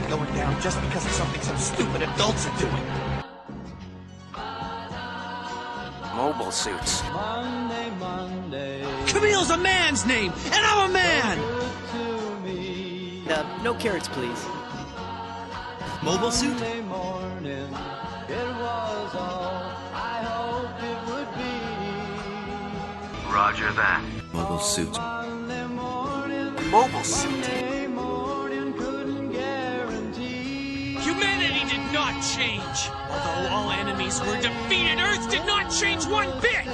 not going down just because of something some stupid adults are doing. Mobile suits. Monday, Monday, Camille's a man's name, and I'm a man! to. Uh, no carrots, please. Mobile suit? Monday morning, it was all I hoped it would be. Roger that. Mobile suit. Monday morning, Mobile suit. Change. Although all enemies were defeated, Earth did not change one bit!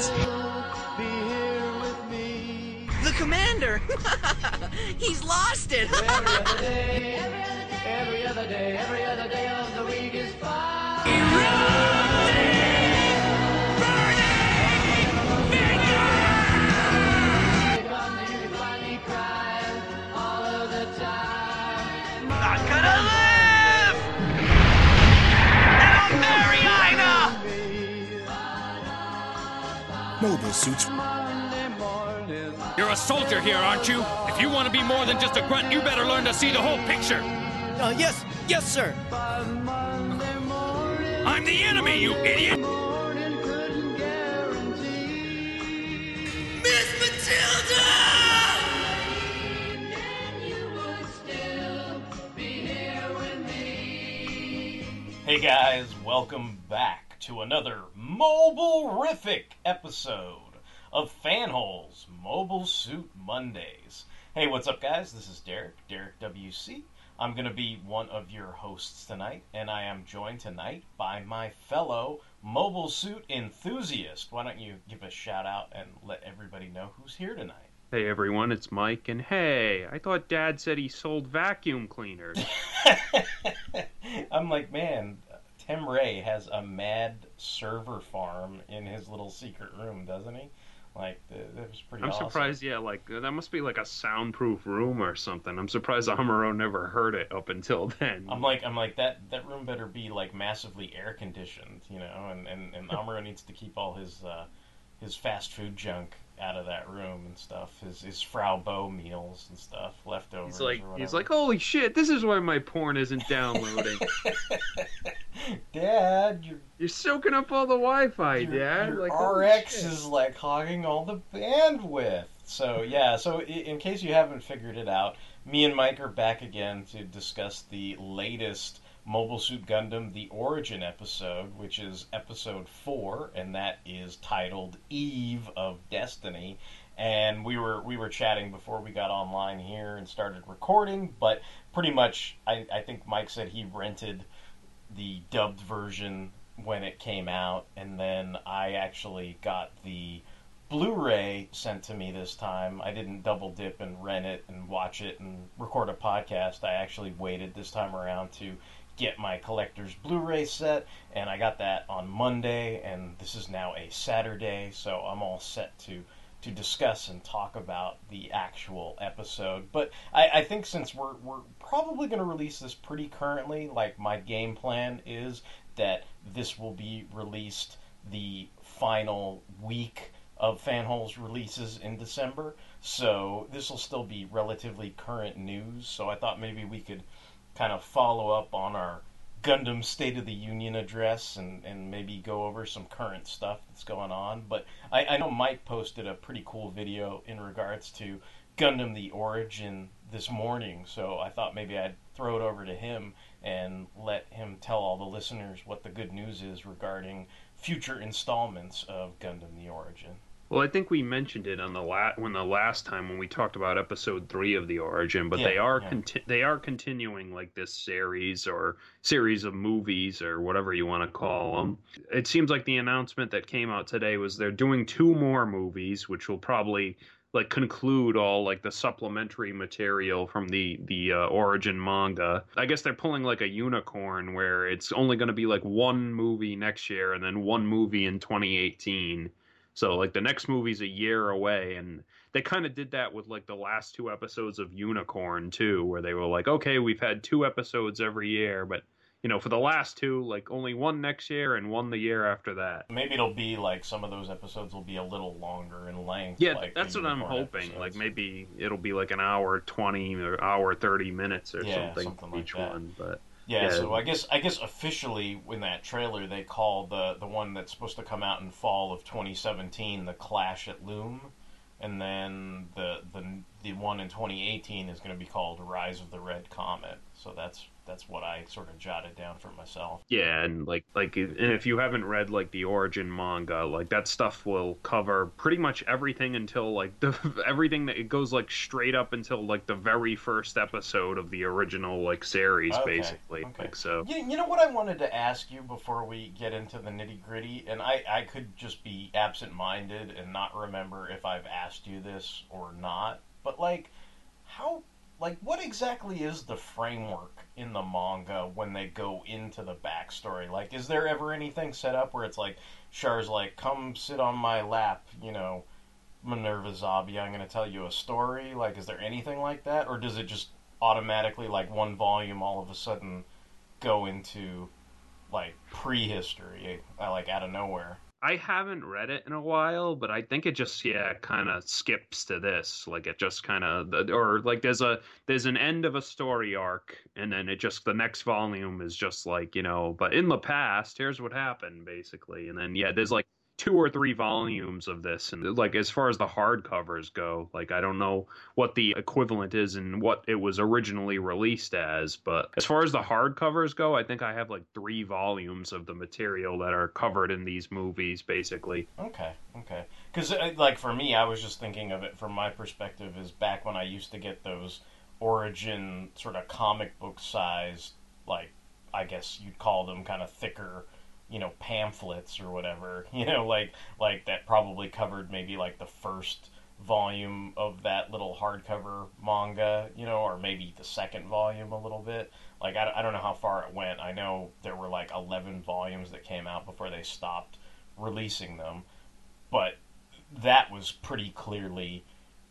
Be here with me. The commander! He's lost it! Every other day, every other day, every other day of the week is fine. Mobile suits. You're a soldier here, aren't you? If you want to be more than just a grunt, you better learn to see the whole picture. Uh, yes, yes, sir. by Monday morning, I'm the enemy, you idiot! morning couldn't guarantee. Miss Matilda! Hey guys, welcome back to another mobile-rific episode of Fanholes Mobile Suit Mondays. Hey, what's up guys? This is Derek, Derek WC. I'm going to be one of your hosts tonight, and I am joined tonight by my fellow mobile suit enthusiast. Why don't you give a shout out and let everybody know who's here tonight? Hey everyone, it's Mike, and hey, I thought Dad said he sold vacuum cleaners. I'm like, man, Tem Ray has a mad server farm in his little secret room, doesn't he? Like, that was pretty I'm awesome. surprised, yeah, like that must be like a soundproof room or something. I'm surprised Amuro never heard it up until then. I'm like, I'm like that. That room better be like massively air conditioned, you know. And and and Amuro needs to keep all his uh, his fast food junk out of that room and stuff. His his Frau Bow meals and stuff, leftovers. he's like, he's like, holy shit, this is why my porn isn't downloading. Dad, your You're soaking up all the Wi-Fi, your, Dad. your like, RX is like hogging all the bandwidth. So yeah, so in case you haven't figured it out, me and Mike are back again to discuss the latest Mobile Suit Gundam The Origin episode, which is episode four, and that is titled Eve of Destiny. And we were we were chatting before we got online here and started recording, but pretty much I, I think Mike said he rented the dubbed version when it came out, and then I actually got the Blu-ray sent to me this time. I didn't double dip and rent it and watch it and record a podcast. I actually waited this time around to get my collector's Blu-ray set, and I got that on Monday, and this is now a Saturday, so I'm all set to to discuss and talk about the actual episode. But I, I think since we're we're probably going to release this pretty currently, like my game plan is that this will be released the final week of Fanholes releases in December. So this will still be relatively current news. So I thought maybe we could kind of follow up on our Gundam State of the Union address and, and maybe go over some current stuff that's going on. But I, I know Mike posted a pretty cool video in regards to Gundam the Origin this morning, so I thought maybe I'd throw it over to him and let him tell all the listeners what the good news is regarding future installments of Gundam the Origin. Well, I think we mentioned it on the la- when the last time when we talked about episode three of the Origin, but Yeah, they are yeah. conti- they are continuing like this series or series of movies or whatever you want to call them. It seems like the announcement that came out today was they're doing two more movies, which will probably like conclude all like the supplementary material from the the uh, origin manga. I guess they're pulling like a unicorn where it's only going to be like one movie next year and then one movie in 2018. So like the next movie's a year away and they kind of did that with like the last two episodes of Unicorn too where they were like okay, we've had two episodes every year but you know, for the last two, like only one next year and one the year after that. Maybe it'll be like some of those episodes will be a little longer in length. Yeah, like that's what I'm hoping. episodes. Like maybe it'll be like an hour twenty or hour thirty minutes or Yeah, something, something like each that. one. But Yeah, Yeah. so I guess I guess officially in that trailer they call the the one that's supposed to come out in fall of 2017 the Clash at Loum, and then the the the one in 2018 is going to be called Rise of the Red Comet. So that's that's what I sort of jotted down for myself. Yeah, and like like and if you haven't read like the origin manga, like that stuff will cover pretty much everything until like the everything that it goes like straight up until like the very first episode of the original like series Okay, basically. okay. Like so You, you know what I wanted to ask you before we get into the nitty gritty, and I, I could just be absent minded and not remember if I've asked you this or not, but like, how, like, what exactly is the framework in the manga when they go into the backstory? Like, is there ever anything set up where it's like, Char's like, come sit on my lap, you know, Mineva Zabi, I'm going to tell you a story? Like, is there anything like that? Or does it just automatically, like, one volume all of a sudden go into, like, prehistory, like, out of nowhere? I haven't read it in a while, but I think it just yeah kind of skips to this. Like it just kind of or like there's a there's an end of a story arc, and then it just the next volume is just like you know. But in the past, here's what happened basically, and then yeah, there's like two or three volumes of this, and like as far as the hardcovers go, like I don't know what the equivalent is and what it was originally released as, but as far as the hardcovers go, I think I have like three volumes of the material that are covered in these movies, basically. Okay, okay. Because, uh, like, for me, I was just thinking of it from my perspective is back when I used to get those origin sort of comic book sized, like, I guess you'd call them kind of thicker, you know, pamphlets or whatever, you know, like, like that probably covered maybe like the first volume of that little hardcover manga, you know, or maybe the second volume a little bit. Like, I, I don't know how far it went. I know there were like 11 volumes that came out before they stopped releasing them, but that was pretty clearly,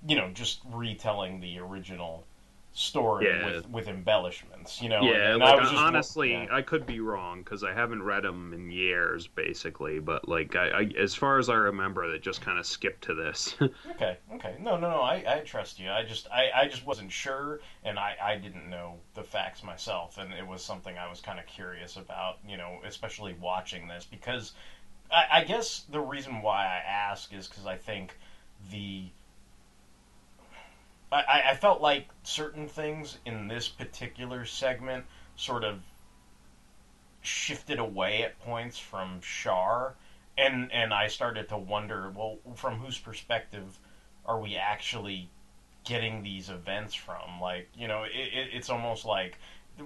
you know, just retelling the original story Yeah. with, with embellishments, you know. yeah, and like I was just, honestly, yeah. I could be wrong because I haven't read them in years, basically. But like, I, I as far as I remember, they just kind of skipped to this. Okay, okay. No, no, no. I, I trust you. I just, I, I just wasn't sure, and I, I didn't know the facts myself, and it was something I was kind of curious about. You know, especially watching this because I, I guess the reason why I ask is because I think the I- I, felt like certain things in this particular segment sort of shifted away at points from Char, and and I started to wonder, well, from whose perspective are we actually getting these events from? Like, you know, it, it, it's almost like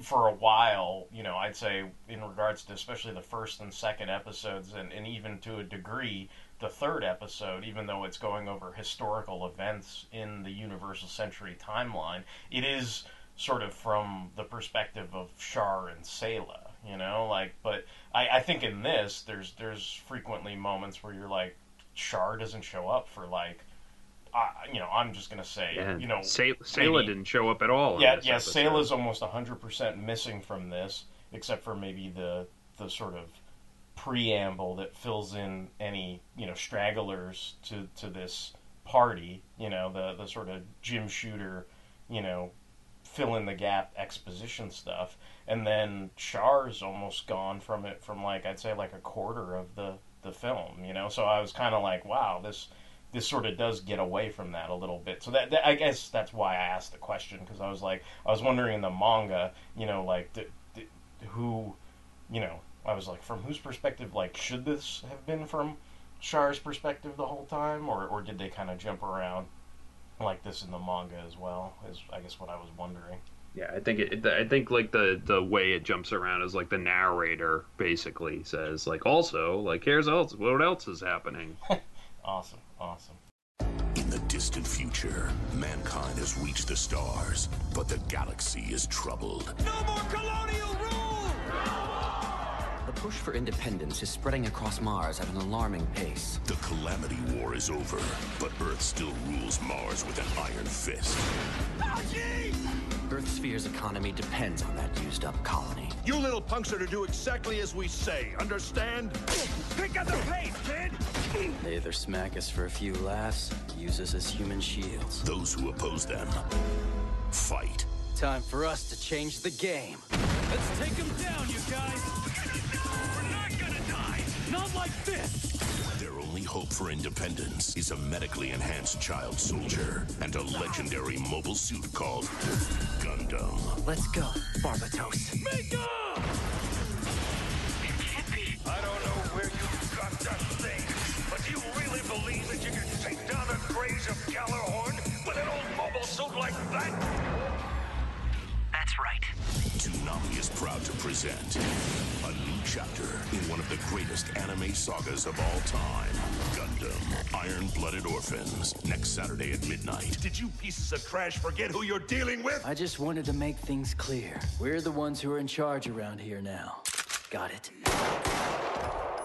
for a while, you know, I'd say in regards to especially the first and second episodes, and, and even to a degree, the third episode, even though it's going over historical events in the Universal Century timeline, it is sort of from the perspective of Char and Sayla, you know, like. But I, I think in this, there's there's frequently moments where you're like, Char doesn't show up for like, uh, you know, I'm just gonna say, yeah, you know, Say- Sayla didn't show up at all. in yeah, yeah. episode. Sayla's almost hundred percent missing from this, except for maybe the the sort of preamble that fills in any you know stragglers to to this party. You know, the the sort of Jim Shooter, you know, fill in the gap exposition stuff, and then Char's almost gone from it from like I'd say like a quarter of the the film. You know, so I was kind of like, wow, this this sort of does get away from that a little bit. So that, that I guess that's why I asked the question because I was like, I was wondering in the manga, you know, like who, you know, I was like, from whose perspective, like, should this have been from Char's perspective the whole time, or or did they kind of jump around like this in the manga as well? Is I guess what I was wondering. Yeah, I think it. I think like the the way it jumps around is like the narrator basically says like also like here's else what else is happening. Awesome, awesome. In the distant future, mankind has reached the stars, but the galaxy is troubled. No more colonial rule! The push for independence is spreading across Mars at an alarming pace. The Calamity War is over, but Earth still rules Mars with an iron fist. Earth Earth Sphere's economy depends on that used up colony. You little punks are to do exactly as we say, understand? Pick up the pace, kid! They either smack us for a few laughs, use us as human shields. Those who oppose them, fight. Time for us to change the game. Let's take them down, you guys! Not like this! Their only hope for independence is a medically enhanced child soldier and a legendary mobile suit called Gundam. Let's go, Barbatos. Mika! I don't know where you got that thing, but do you really believe that you can take down the graves of Gjallarhorn with an old mobile suit like that? That's right. Toonami is proud to present a new chapter in one of the greatest anime sagas of all time Gundam Iron Blooded Orphans, next Saturday at midnight. Did you pieces of trash forget who you're dealing with? I just wanted to make things clear. We're the ones who are in charge around here now. Got it?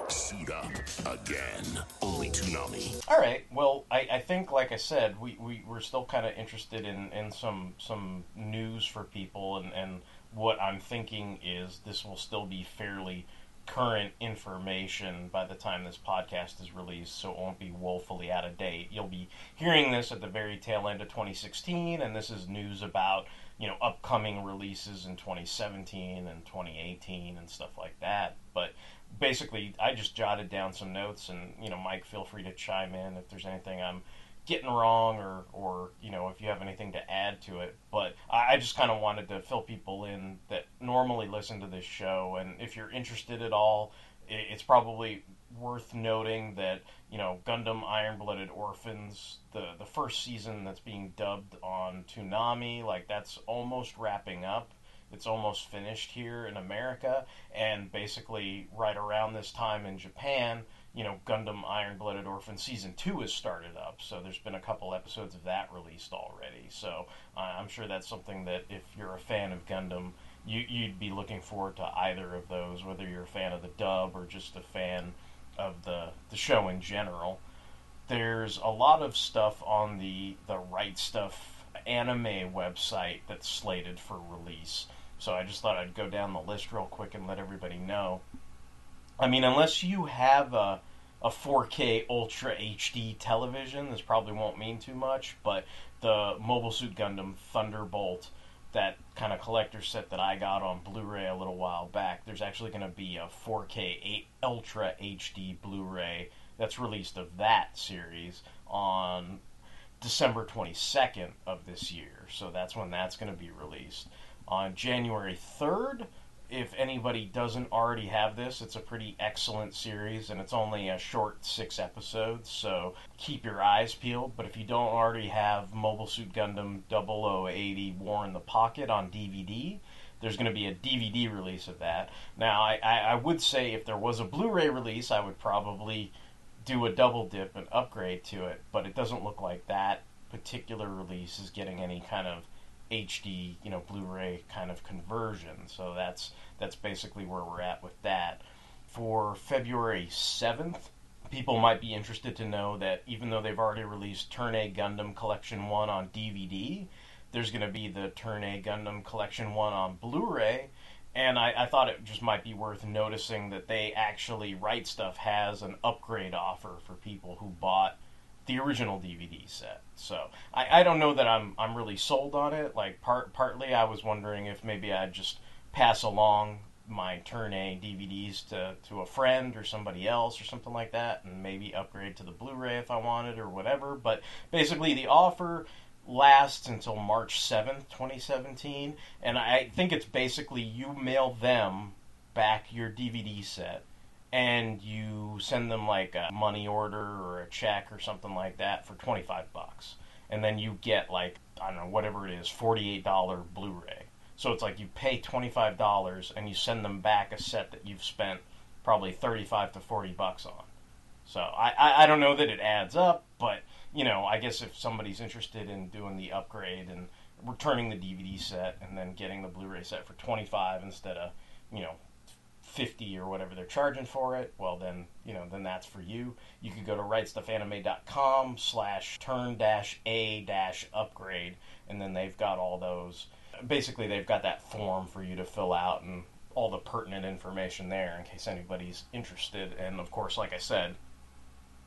Suit up again. Only Toonami. All right. Well, I, I think, like I said, we, we we're still kind of interested in, in some some news for people, and, and what I'm thinking is this will still be fairly current information by the time this podcast is released, so it won't be woefully out of date. You'll be hearing this at the very tail end of 2016, and this is news about you know upcoming releases in 2017 and 2018 and stuff like that. But basically, I just jotted down some notes, and you know, Mike, feel free to chime in if there's anything I'm getting wrong, or or you know, if you have anything to add to it. But I, I just kind of wanted to fill people in that normally listen to this show, and if you're interested at all, it, it's probably worth noting that you know Gundam Iron Blooded Orphans, the the first season that's being dubbed on Toonami, like that's almost wrapping up. It's almost finished here in America, and basically right around this time in Japan, you know, Gundam Iron Blooded Orphan season two has started up. So there's been a couple episodes of that released already. So uh, I'm sure that's something that if you're a fan of Gundam, you, you'd be looking forward to either of those, whether you're a fan of the dub or just a fan of the the show in general. There's a lot of stuff on the the Right Stuff anime website that's slated for release. So I just thought I'd go down the list real quick and let everybody know. I mean, unless you have a a 4K Ultra HD television, this probably won't mean too much, but the Mobile Suit Gundam Thunderbolt, that kind of collector set that I got on Blu-ray a little while back, there's actually going to be a 4K 8 Ultra HD Blu-ray that's released of that series on December 22nd of this year. So that's when that's going to be released. On January 3rd, if anybody doesn't already have this, it's a pretty excellent series and it's only a short six episodes, so keep your eyes peeled. But if you don't already have Mobile Suit Gundam 0080 War in the Pocket on DVD, there's going to be a DVD release of that. Now, I, I, I would say if there was a Blu ray release, I would probably do a double dip and upgrade to it, but it doesn't look like that particular release is getting any kind of HD, you know, Blu-ray kind of conversion. So that's that's basically where we're at with that. For February 7th, people might be interested to know that even though they've already released Turn A Gundam Collection 1 on DVD, there's going to be the Turn A Gundam Collection 1 on Blu-ray. And I, I thought it just might be worth noticing that they actually, Right Stuff has an upgrade offer for people who bought the original DVD set. So I, I don't know that I'm I'm really sold on it. Like part partly I was wondering if maybe I'd just pass along my Turn A DVDs to, to a friend or somebody else or something like that and maybe upgrade to the Blu-ray if I wanted or whatever. But basically the offer lasts until March 7th, 2017, and I think it's basically you mail them back your DVD set and you send them like a money order or a check or something like that for 25 bucks. And then you get like i don't know whatever it is $48 blu-ray. So it's like you pay $25 and you send them back a set that you've spent probably 35 to 40 bucks on. So I, I, I don't know that it adds up but you know i guess if somebody's interested in doing the upgrade and returning the dvd set and then getting the blu-ray set for 25 instead of you know 50 or whatever they're charging for it, well then, you know, then that's for you. You could go to rightstuffanime.com slash turn dash a dash upgrade, and then they've got all those basically they've got that form for you to fill out and all the pertinent information there in case anybody's interested. And of course, like I said,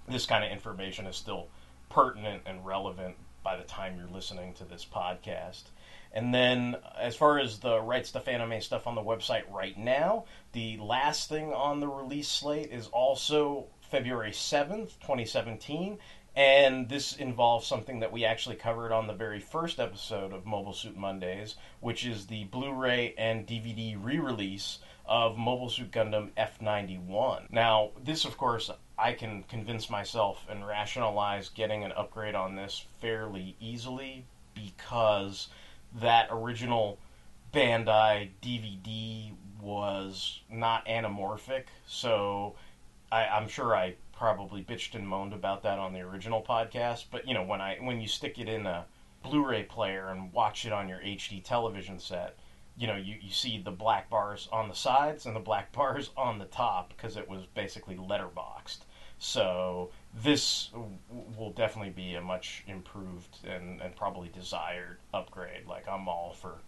this kind of information is still pertinent and relevant by the time you're listening to this podcast. And then, as far as the Right Stuff Anime stuff on the website right now, the last thing on the release slate is also February 7th, 2017. And this involves something that we actually covered on the very first episode of Mobile Suit Mondays, which is the Blu ray and DVD re release of Mobile Suit Gundam F91. Now, this, of course, I can convince myself and rationalize getting an upgrade on this fairly easily because that original Bandai DVD was not anamorphic, so I, I'm sure I probably bitched and moaned about that on the original podcast. But you know, when I when you stick it in a Blu-ray player and watch it on your HD television set, you know, you, you see the black bars on the sides and the black bars on the top because it was basically letterboxed. So this will definitely be a much improved and, and probably desired upgrade. Like I'm all for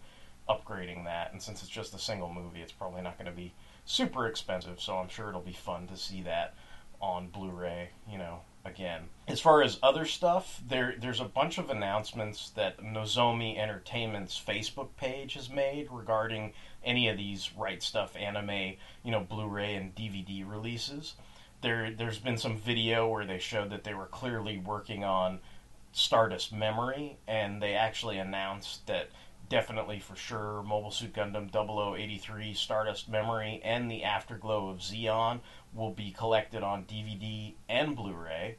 upgrading that, and since it's just a single movie, it's probably not going to be super expensive. So I'm sure it'll be fun to see that on Blu-ray. You know, again. As far as other stuff, there there's a bunch of announcements that Nozomi Entertainment's Facebook page has made regarding any of these Right Stuff anime, you know, Blu-ray and DVD releases there there's been some video where they showed that they were clearly working on Stardust Memory, and they actually announced that definitely for sure Mobile Suit Gundam 0083 Stardust Memory and the Afterglow of Zeon will be collected on DVD and Blu-ray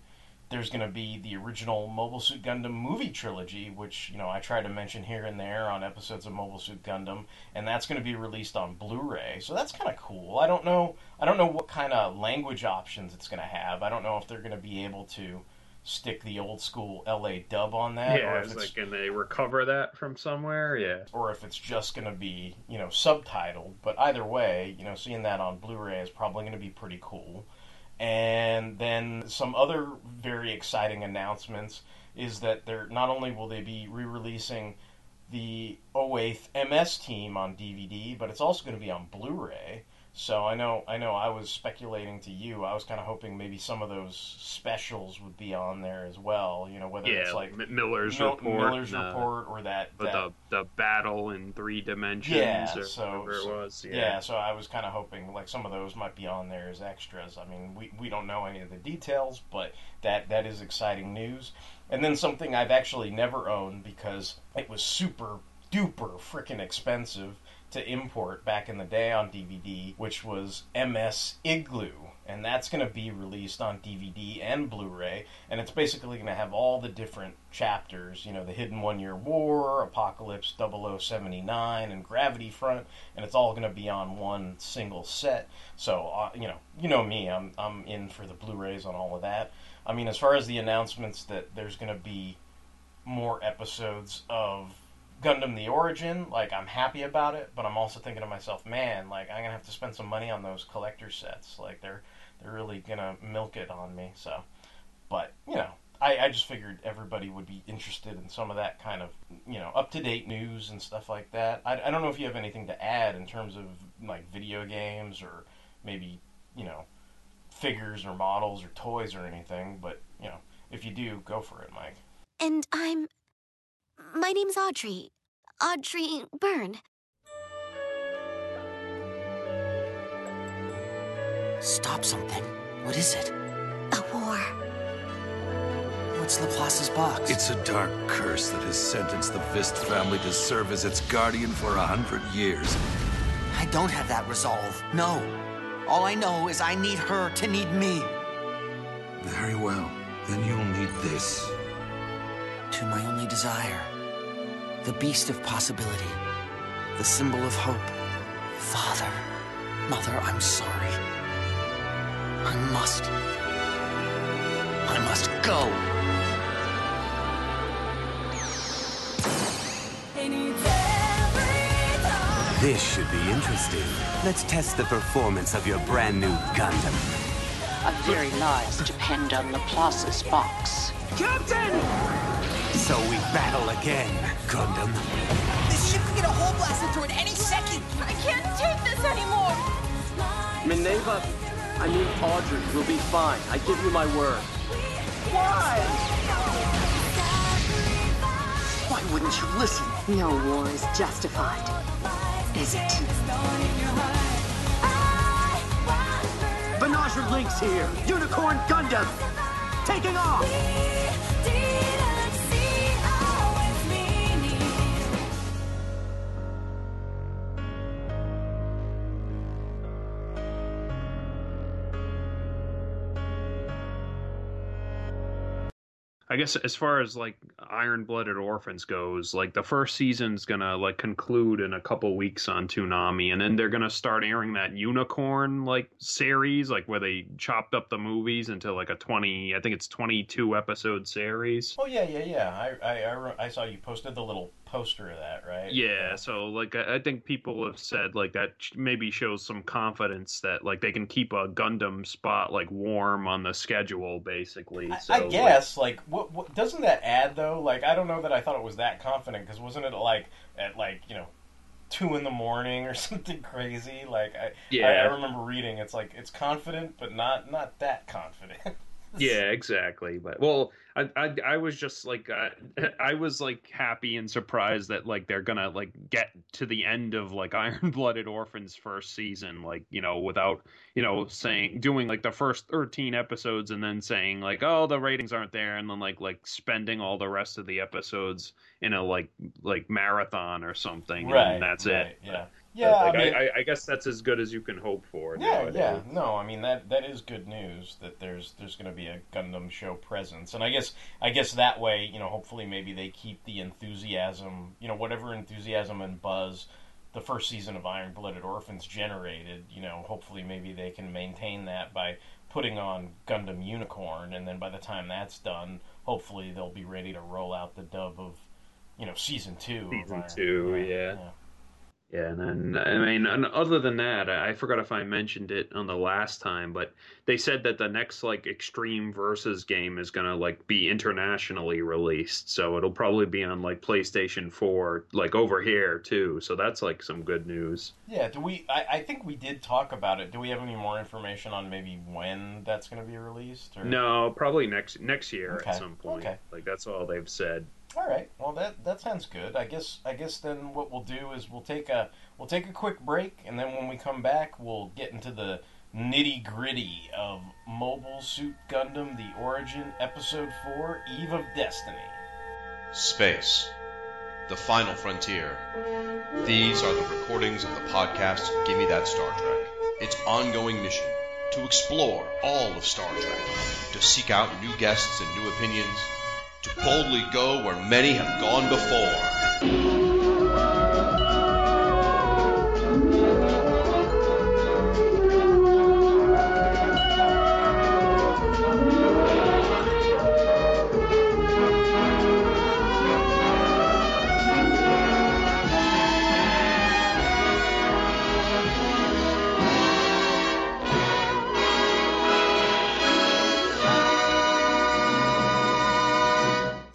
there's going to be the original Mobile Suit Gundam movie trilogy, which you know I try to mention here and there on episodes of Mobile Suit Gundam, and that's going to be released on Blu-ray. So that's kind of cool. I don't know. I don't know what kind of language options it's going to have. I don't know if they're going to be able to stick the old school LA dub on that. Yeah, or if it's like, can they recover that from somewhere? Yeah. Or if it's just going to be, you know, subtitled. But either way, you know, seeing that on Blu ray is probably going to be pretty cool. And then some other very exciting announcements is that they're not only will they be re-releasing the 08th MS team on DVD, but it's also going to be on Blu-ray. So I know, I know, I was speculating to you. I was kind of hoping maybe some of those specials would be on there as well. You know, whether yeah, it's like M- Miller's Mil- report, Miller's uh, report, or that, that the the battle in three dimensions, yeah, or so, whatever it was. yeah. Yeah. so I was kind of hoping like some of those might be on there as extras. I mean, we, we don't know any of the details, but that that is exciting news. And then something I've actually never owned because it was super duper freaking expensive to import back in the day on DVD, which was MS Igloo. And that's going to be released on DVD and Blu ray. And it's basically going to have all the different chapters you know, the Hidden One Year War, Apocalypse 0079, and Gravity Front. And it's all going to be on one single set. So, uh, you know, you know me, I'm, I'm in for the Blu rays on all of that. I mean, as far as the announcements that there's going to be more episodes of Gundam the Origin, like I'm happy about it, but I'm also thinking to myself, man, like I'm gonna have to spend some money on those collector sets. Like they're they're really gonna milk it on me. So, but you know, I, I just figured everybody would be interested in some of that kind of you know up to date news and stuff like that. I, I don't know if you have anything to add in terms of like video games or maybe you know figures or models or toys or anything, but you know if you do, go for it, Mike. And I'm. My name's Audrey. Audrey Burne. Stop something. What is it? A war. What's Laplace's box? It's a dark curse that has sentenced the Vist family to serve as its guardian for a hundred years. I don't have that resolve. No. All I know is I need her to need me. Very well. Then you'll need this. To my only desire. The beast of possibility. The symbol of hope. Father. Mother, I'm sorry. I must. I must go. This should be interesting. Let's test the performance of your brand new Gundam. Our very lives depend on Laplace's box. Captain! So we battle again, Gundam. This ship can get a hole blasted through it any second. I can't take this anymore. Mineva, I mean Audrey, will be fine. I give you my word. Why? Why wouldn't you listen? No war is justified, is it? Banagher Link's here. Unicorn Gundam. Taking off. I guess as far as like Iron Blooded Orphans goes, like the first season's gonna like conclude in a couple weeks on Toonami, and then they're gonna start airing that Unicorn like series, like where they chopped up the movies into like a twenty, I think it's twenty two episode series. Oh yeah, yeah, yeah. I, I, I, I saw you posted the little poster of that, right? Yeah, so like I think people have said like that maybe shows some confidence that like they can keep a Gundam spot like warm on the schedule, basically. So, I like- guess, like, what, what doesn't that add though? Like, I don't know that I thought it was that confident because wasn't it like at like you know two in the morning or something crazy? Like, I, Yeah. I, I remember reading it's like it's confident, but not not that confident. Yeah, exactly. But well, I I, I was just like uh, I was like happy and surprised that like they're gonna like get to the end of like Iron Blooded Orphans first season, like you know, without you know saying doing like the first thirteen episodes and then saying like oh the ratings aren't there and then like like spending all the rest of the episodes in a like like marathon or something Right, and that's right, it. yeah. But, Yeah, I like, I, mean- I, I guess that's as good as you can hope for. Yeah, nowadays. yeah. No, I mean that that is good news that there's there's going to be a Gundam show presence, and I guess I guess that way, you know, hopefully maybe they keep the enthusiasm, you know, whatever enthusiasm and buzz the first season of Iron Blooded Orphans generated, you know, hopefully maybe they can maintain that by putting on Gundam Unicorn, and then by the time that's done, hopefully they'll be ready to roll out the dub of, you know, season two. of Season Iron- two, yeah. Yeah, and then I mean, and other than that, I forgot if I mentioned it on the last time, but they said that the next like Extreme Versus game is gonna like be internationally released, so it'll probably be on like PlayStation Four, like over here too. So that's like some good news. Yeah, do we? I, I think we did talk about it. Do we have any more information on maybe when that's going to be released? Or? No, probably next next year Okay, at some point. okay. Like that's all they've said. All right. Well, that that sounds good. I guess I guess then what we'll do is we'll take a we'll take a quick break, and then when we come back, we'll get into the nitty gritty of Mobile Suit Gundam: The Origin, Episode Four, Eve of Destiny. Space. The final frontier. These are the recordings of the podcast Give Me That Star Trek. Its ongoing mission to explore all of Star Trek, to seek out new guests and new opinions, to boldly go where many have gone before.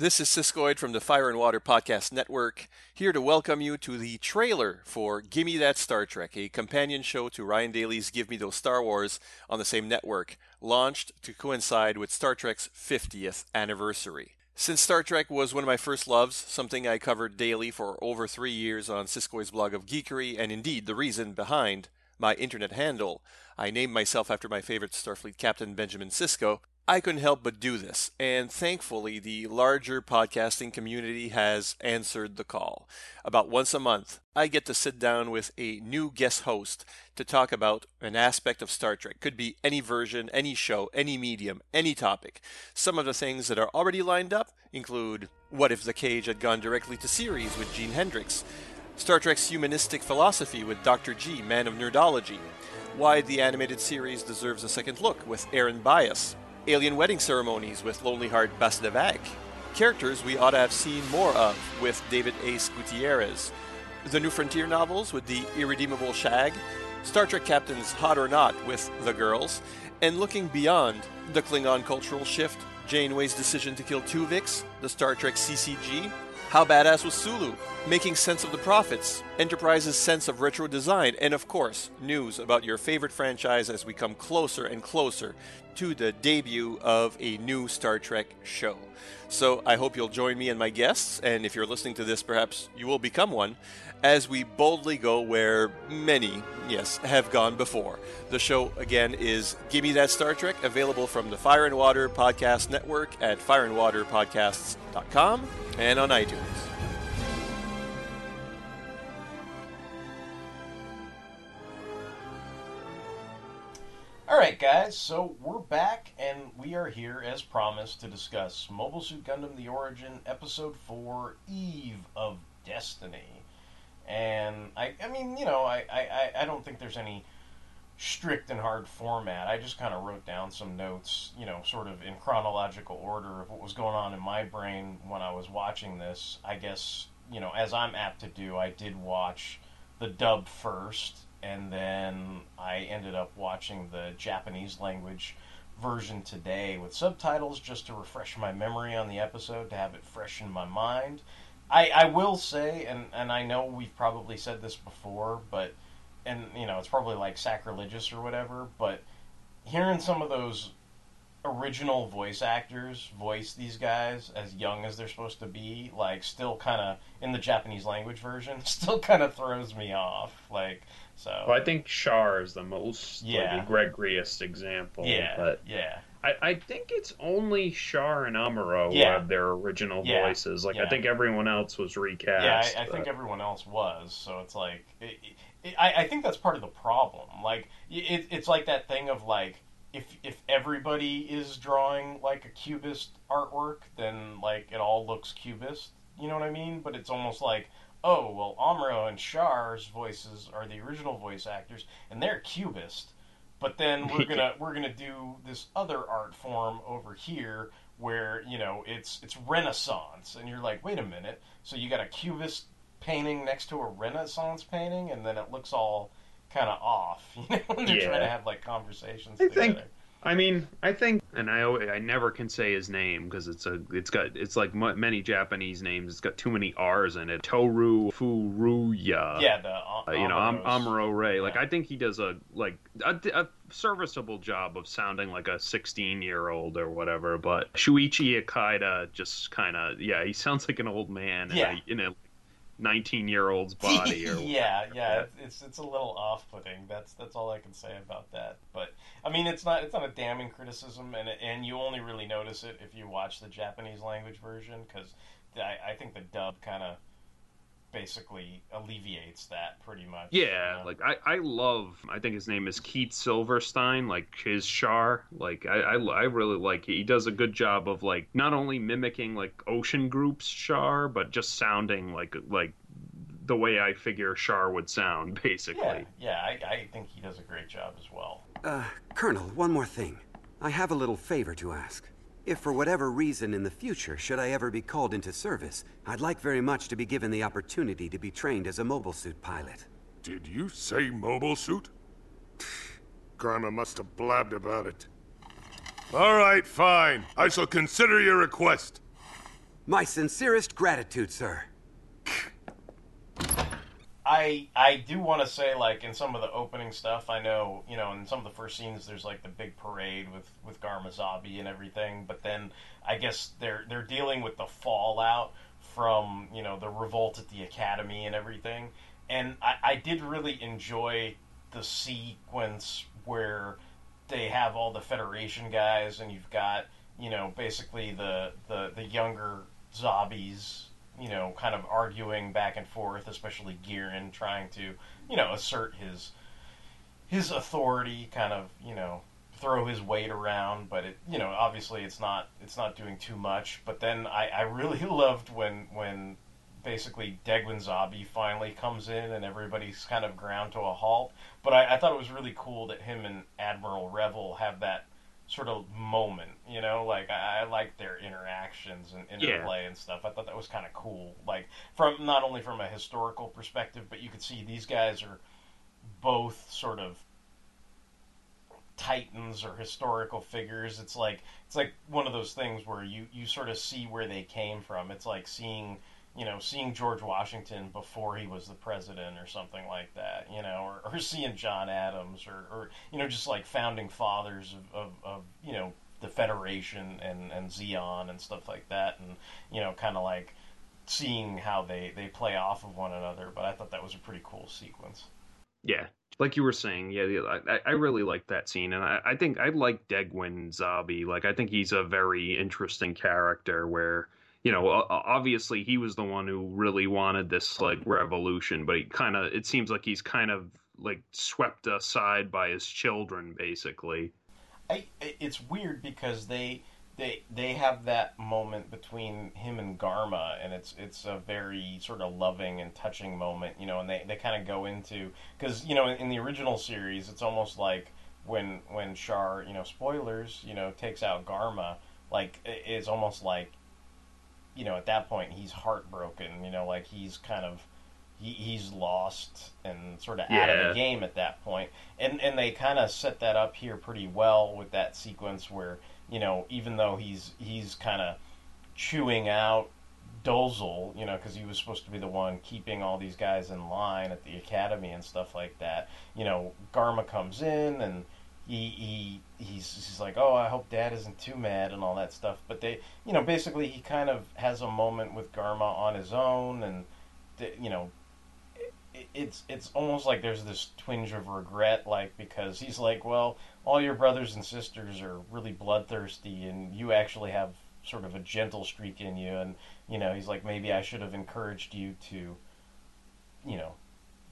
This is Siskoid from the Fire and Water Podcast Network, here to welcome you to the trailer for Gimme That Star Trek, a companion show to Ryan Daly's Give Me Those Star Wars on the same network, launched to coincide with Star Trek's 50th anniversary. Since Star Trek was one of my first loves, something I covered daily for over three years on Siskoid's blog of geekery, and indeed the reason behind my internet handle, I named myself after my favorite Starfleet captain, Benjamin Sisko, I couldn't help but do this, and thankfully, the larger podcasting community has answered the call. About once a month, I get to sit down with a new guest host to talk about an aspect of Star Trek. Could be any version, any show, any medium, any topic. Some of the things that are already lined up include What if the cage had gone directly to series with Gene Hendricks? Star Trek's humanistic philosophy with Dr. G, man of nerdology. Why the animated series deserves a second look with Aaron Bias. Alien wedding ceremonies with Lonely Heart Basdevac. Characters we ought to have seen more of with David Ace Gutierrez. The New Frontier novels with the irredeemable Shag. Star Trek Captain's Hot or Not with The Girls. And looking beyond the Klingon cultural shift, Janeway's decision to kill Tuvix, the Star Trek CCG, How badass was Sulu? Making sense of the Prophets, Enterprise's sense of retro design, and of course, news about your favorite franchise as we come closer and closer to the debut of a new Star Trek show. So I hope you'll join me and my guests, and if you're listening to this, perhaps you will become one, as we boldly go where many, yes, have gone before. The show, again, is Gimme That Star Trek, available from the Fire and Water Podcast Network at fireandwaterpodcasts.com and on iTunes. All right, guys, so we're back, and we are here, as promised, to discuss Mobile Suit Gundam The Origin, Episode 4, Eve of Destiny. And, I, I mean, you know, I, I, I don't think there's any strict and hard format. I just kind of wrote down some notes, you know, sort of in chronological order of what was going on in my brain when I was watching this. I guess, you know, as I'm apt to do, I did watch the dub first, and then I ended up watching the Japanese language version today with subtitles just to refresh my memory on the episode, to have it fresh in my mind. I, I will say, and, and I know we've probably said this before, but and you know it's probably like sacrilegious or whatever, but hearing some of those original voice actors voice these guys as young as they're supposed to be, like still kind of in the Japanese language version, still kind of throws me off. Like so. Well, I think Char is the most Yeah. like egregious example. Yeah, but yeah. I, I think it's only Char and Amuro who have their original Yeah, voices. Like yeah. I think everyone else was recast. Yeah, I, I think everyone else was. So it's like, it, it, I, I think that's part of the problem. Like, it, it's like that thing of like, if if everybody is drawing like a cubist artwork, then like it all looks cubist. You know what I mean? But it's almost like, oh well, Amuro and Char's voices are the original voice actors, and they're cubist. But then we're gonna we're gonna do this other art form over here where you know it's it's Renaissance, and you're like, wait a minute, so you got a cubist painting next to a Renaissance painting, and then it looks all kind of off, you know, when they're trying to have like conversations I together. think. I mean, I think, and I I never can say his name because it's a, it's got, it's like mu many Japanese names. It's got too many R's in it. Toru Furuya. Yeah, the uh, Uh, you know, Am- Amuro Ray. Like, I think he does a like a, a serviceable job of sounding like a 16 year old or whatever. But Shuichi Ikeda just kind of, yeah, he sounds like an old man Yeah. in a 19 year old's body. Or yeah, yeah, it's, it's it's a little off-putting. That's that's all I can say about that. But I mean, it's not it's not a damning criticism, and and you only really notice it if you watch the Japanese language version because I, I think the dub kind of basically alleviates that pretty much. Yeah, like I, I love. I think his name is Keith Silverstein. Like his Char. Like I, I, I really like. He does a good job of like not only mimicking like Ocean Group's Char, but just sounding like like the way I figure Char would sound, basically. Yeah, yeah, I, I think he does a great job as well. Uh, Colonel, one more thing. I have a little favor to ask. If for whatever reason in the future, should I ever be called into service, I'd like very much to be given the opportunity to be trained as a mobile suit pilot. Did you say mobile suit? Garma must have blabbed about it. All right, fine. I shall consider your request. My sincerest gratitude, sir. I I do want to say like in some of the opening stuff, I know you know in some of the first scenes there's like the big parade with with Garma Zabi and everything, but then I guess they're they're dealing with the fallout from you know the revolt at the academy and everything, and I, I did really enjoy the sequence where they have all the Federation guys and you've got you know basically the the the younger Zabis you know, kind of arguing back and forth, especially Gihren trying to, you know, assert his his authority, kind of, you know, throw his weight around, but it, you know, obviously it's not it's not doing too much. But then I, I really loved when when basically Degwin Zabi finally comes in and everybody's kind of ground to a halt. But I, I thought it was really cool that him and Admiral Revil have that sort of moment, you know, like I, I like their interactions and Yeah. interplay and stuff. I thought that was kind of cool, like from not only from a historical perspective, but you could see these guys are both sort of titans or historical figures. It's like it's like one of those things where you you sort of see where they came from. It's like seeing you know, seeing George Washington before he was the president or something like that, you know, or, or seeing John Adams or, or, you know, just like founding fathers of, of, of you know, the Federation and, and Zeon and stuff like that. And, you know, kind of like seeing how they, they play off of one another. But I thought that was a pretty cool sequence. Yeah, like you were saying, yeah, yeah I, I really like that scene, and I, I think I like Degwin Zabi. Like, I think he's a very interesting character. Where you know, obviously he was the one who really wanted this like revolution, but he kind of it seems like he's kind of like swept aside by his children, basically. I, it's weird because they they they have that moment between him and Garma, and it's it's a very sort of loving and touching moment, you know. And they, they kind of go into because you know in, in, the original series, it's almost like when when Char, you know, spoilers, you know, takes out Garma, like it's almost like you know at that point he's heartbroken, you know, like he's kind of he, he's lost and sort of yeah. out of the game at that point, and and they kind of set that up here pretty well with that sequence where you know, even though he's he's kind of chewing out Dozel, you know, because he was supposed to be the one keeping all these guys in line at the academy and stuff like that. You know, Garma comes in and he he he's he's like, oh, I hope Dad isn't too mad and all that stuff. But they, you know, basically he kind of has a moment with Garma on his own, and you know, it's it's almost like there's this twinge of regret, like because he's like, well, all your brothers and sisters are really bloodthirsty, and you actually have sort of a gentle streak in you, and you know, he's like, maybe I should have encouraged you to, you know,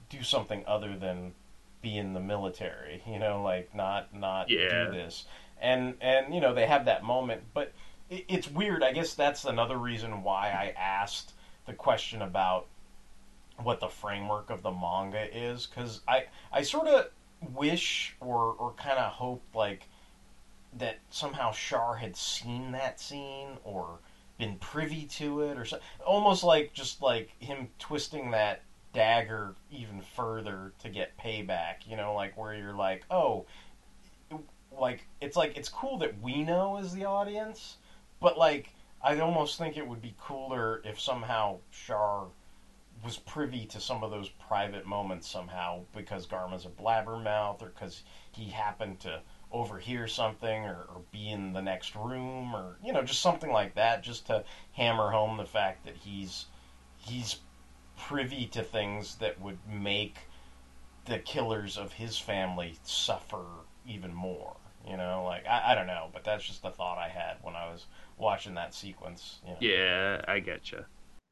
do something other than be in the military, you know, like not not yeah. do this, and and you know they have that moment, but it, it's weird. I guess that's another reason why I asked the question about what the framework of the manga is because I I sort of wish or or kind of hope like that somehow Char had seen that scene or been privy to it or so, almost like just like him twisting that dagger even further to get payback you know like where you're like oh like it's like it's cool that we know as the audience but like I almost think it would be cooler if somehow Char was privy to some of those private moments somehow because Garma's a blabbermouth or because he happened to overhear something or, or, be in the next room or you know just something like that just to hammer home the fact that he's he's privy to things that would make the killers of his family suffer even more you know like I, I don't know but that's just the thought I had when I was watching that sequence you know? yeah I get you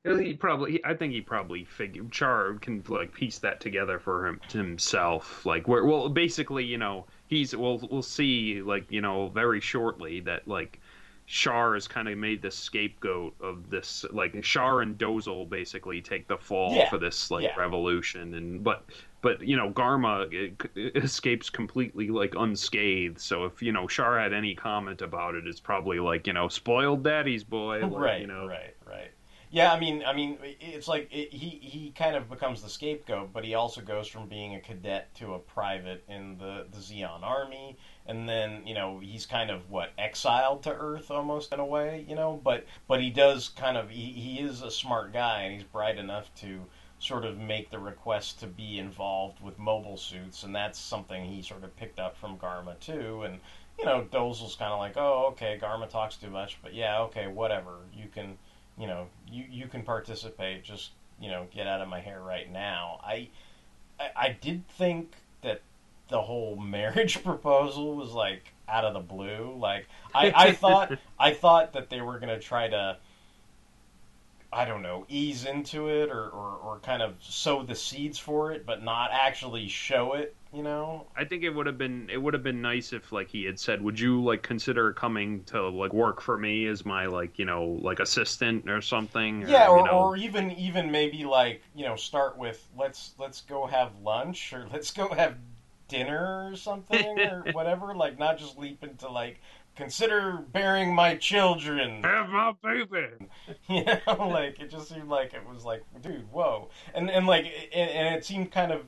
he probably, I think he probably figured Char can like piece that together for him himself. Like, where, well, basically, you know, he's we'll we'll see like you know very shortly that like Char has kind of made the scapegoat of this. Like Char and Dozel basically take the fall yeah. for this like yeah. revolution, and but but you know Garma eh, eh, escapes completely like unscathed. So if you know Char had any comment about it, it's probably like you know spoiled daddy's boy, like, right? You know, right, right. Yeah, I mean, I mean, it's like it, he he kind of becomes the scapegoat, but he also goes from being a cadet to a private in the the Zeon army, and then you know he's kind of what exiled to Earth almost in a way, you know. But but he does kind of he, he is a smart guy, and he's bright enough to sort of make the request to be involved with mobile suits, and that's something he sort of picked up from Garma too, and. You know, Dozel's kind of like, oh, okay, Garma talks too much, but yeah, okay, whatever. You can, you know, you you can participate. Just you know, get out of my hair right now. I I, I did think that the whole marriage proposal was like out of the blue. Like I, I thought I thought that they were gonna try to I don't know, ease into it or, or, or kind of sow the seeds for it, but not actually show it you know? I think it would have been it would have been nice if like he had said would you like consider coming to like work for me as my like you know like assistant or something? Or, yeah or, you know... or even even maybe like you know start with let's let's go have lunch or let's go have dinner or something or whatever like not just leap into like consider bearing my children have my baby you know like it just seemed like it was like dude whoa and and like and, and it seemed kind of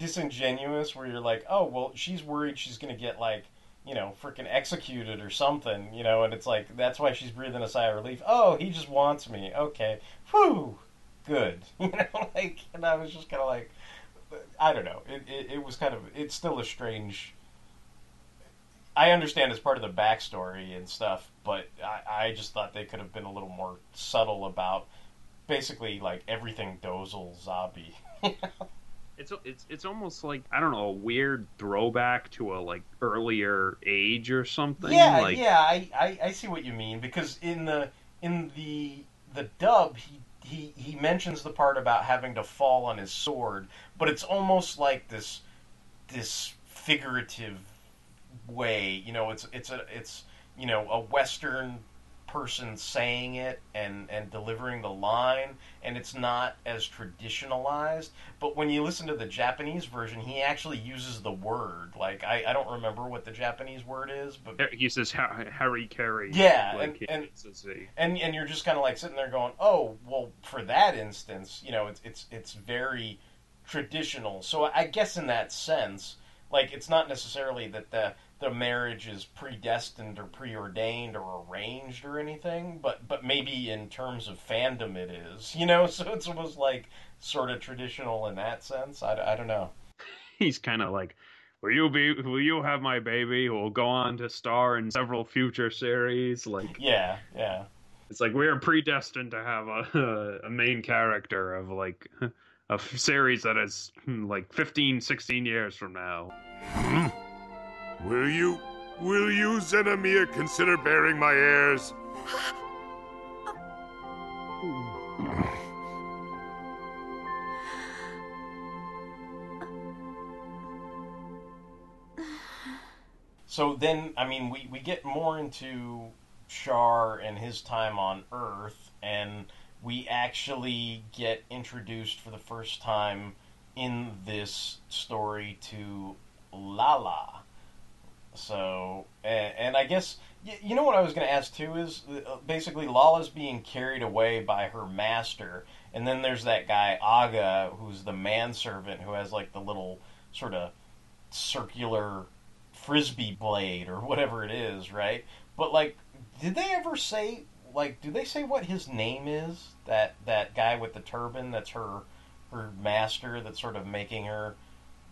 disingenuous where you're like, oh, well, she's worried she's to get like, you know, freaking executed or something, you know, and it's like that's why she's breathing a sigh of relief. Oh, he just wants me. Okay. Whew. good. You know, like, and I was just kind of like, I don't know. It, it it was kind of it's still a strange. I understand it's part of the backstory and stuff, but I, I just thought they could have been a little more subtle about basically like everything Dozel Zabi. It's it's it's almost like I don't know a weird throwback to a like earlier age or something. Yeah, like, yeah, I, I, I see what you mean because in the in the the dub he he he mentions the part about having to fall on his sword, but it's almost like this this figurative way. You know, it's it's a it's you know a Western person saying it and and delivering the line and it's not as traditionalized but when you listen to the japanese version he actually uses the word like i, I don't remember what the japanese word is but he says ha- hara-kiri. Yeah, like, and- and- it's- it's a- and and you're just kind of like sitting there going, "Oh, well, for that instance, you know, it's it's it's very traditional." So I guess in that sense, like it's not necessarily that the the marriage is predestined or preordained or arranged or anything, but but maybe in terms of fandom it is, you know. So it's almost like sort of traditional in that sense. I, I don't know. he's kind of like, "Will you be? Will you have my baby? Who will go on to star in several future series?" Like, Yeah, yeah. it's like we're predestined to have a a main character of like a series that is hmm, like 15, 16 years from now. Will you, will you, Zenomia, consider bearing my heirs? So then, I mean, we, we get more into Char and his time on Earth, and we actually get introduced for the first time in this story to Lala. So, and, and I guess, you know what I was going to ask too is uh, basically Lala's being carried away by her master, and then there's that guy, Aga, who's the manservant who has like the little sort of circular frisbee blade or whatever it is, right? But like, did they ever say like, do they say what his name is? That that guy with the turban that's her her master that's sort of making her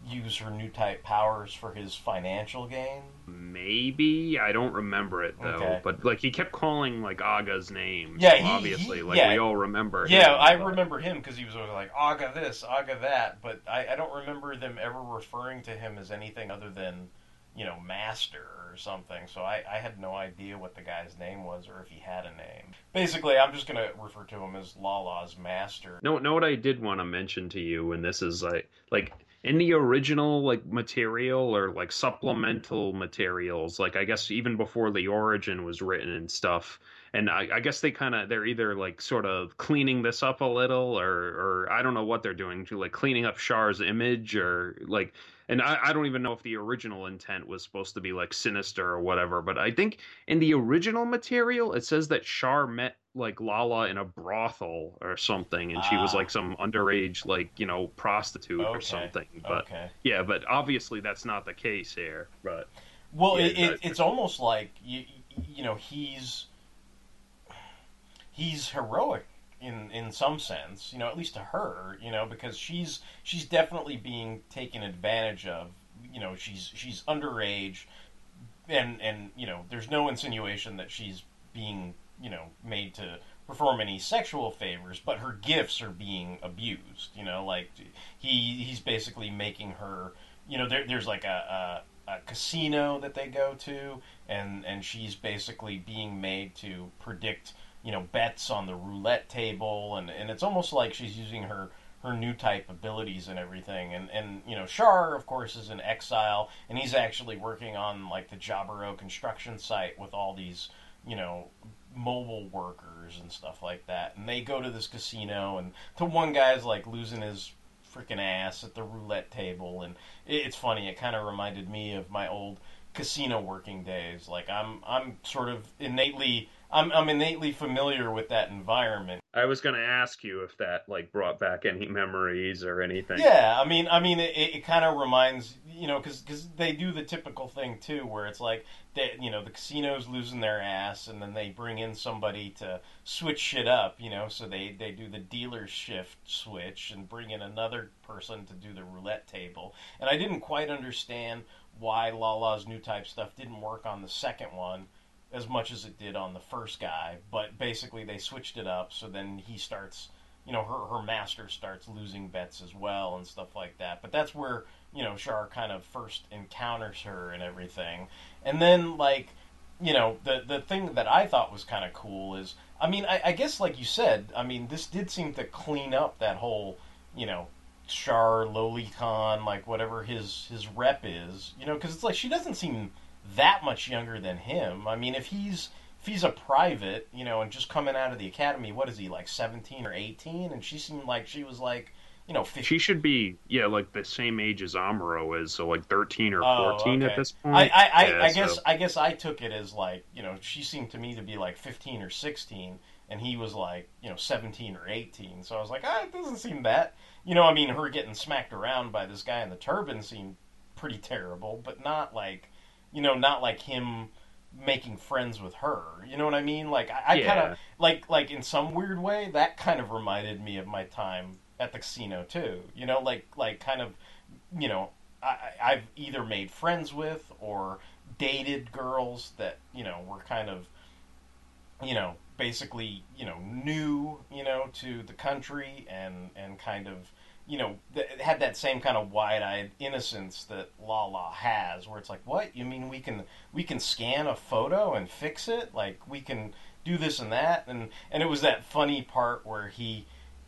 use her new type powers for his financial gain. Maybe I don't remember it though, Okay. but like he kept calling like Aga's name. Yeah, so he- obviously, he- like yeah. we all remember. Yeah, him, I but- remember him because he was always like Aga this, Aga that, but I, I don't remember them ever referring to him as anything other than, you know, master or something. So I, I had no idea what the guy's name was or if he had a name. Basically, I'm just gonna refer to him as Lala's master. No, no. what I did want to mention to you, and this is like like in the original like material or like supplemental mm-hmm. materials, like I guess even before the origin was written and stuff. And I, I guess they kind of they're either like sort of cleaning this up a little, or or I don't know what they're doing to like cleaning up Char's image, or like and I, I don't even know if the original intent was supposed to be like sinister or whatever, but I think in the original material it says that Char met like Lala in a brothel or something, and she was Ah. like some underage like you know prostitute or something. But okay. yeah, but obviously that's not the case here. But Well, Yeah, it, it, it's almost like you, you know he's he's heroic in in some sense, you know, at least to her, you know, because she's she's definitely being taken advantage of. You know, she's she's underage, and and you know, there's no insinuation that she's being you know made to perform any sexual favors, but her gifts are being abused. You know, like he he's basically making her. You know, there, there's like a, a a casino that they go to, and and she's basically being made to predict you know bets on the roulette table, and and it's almost like she's using her her new type abilities and everything, and and you know Char of course is in exile, and he's actually working on like the Jaburo construction site with all these you know mobile workers and stuff like that, and they go to this casino, and to one guy's like losing his freaking ass at the roulette table, and it, it's funny. It kind of reminded me of my old casino working days. Like I'm, I'm sort of innately I'm I'm innately familiar with that environment. I was going to ask you if that like brought back any memories or anything. Yeah, I mean, I mean, it, it kind of reminds you know because because they do the typical thing too, where it's like they, you know the casino's losing their ass, and then they bring in somebody to switch shit up, you know, so they they do the dealer shift switch and bring in another person to do the roulette table, and I didn't quite understand why Lala's new type stuff didn't work on the second one as much as it did on the first guy, but basically they switched it up so then he starts, you know, her her master starts losing bets as well and stuff like that. But that's where, you know, Char kind of first encounters her and everything. And then like, you know, the the thing that I thought was kind of cool is I mean, I, I guess like you said, I mean, this did seem to clean up that whole, you know, Char Lolicon, like whatever his his rep is, you know, because it's like she doesn't seem that much younger than him. I mean, if he's if he's a private, you know, and just coming out of the academy, what is he like, seventeen or eighteen? And she seemed like she was like, you know, 15. she should be yeah, like the same age as Amuro is, so like thirteen or fourteen oh, okay. at this point. I I, I, Yeah, I guess I guess I took it as like you know she seemed to me to be like fifteen or sixteen, and he was like you know seventeen or eighteen. So I was like, ah, it doesn't seem that. You know, I mean, her getting smacked around by this guy in the turban seemed pretty terrible, but not like you know, not like him making friends with her. You know what I mean? Like I, I kind of like like in some weird way that kind of reminded me of my time at the casino too. You know, like like kind of you know I- I've either made friends with or dated girls that you know were kind of you know basically you know new you know to the country and and kind of you know th- had that same kind of wide-eyed innocence that Lala has where it's like what? You mean we can we can scan a photo and fix it? Like we can do this and that? And and it was that funny part where he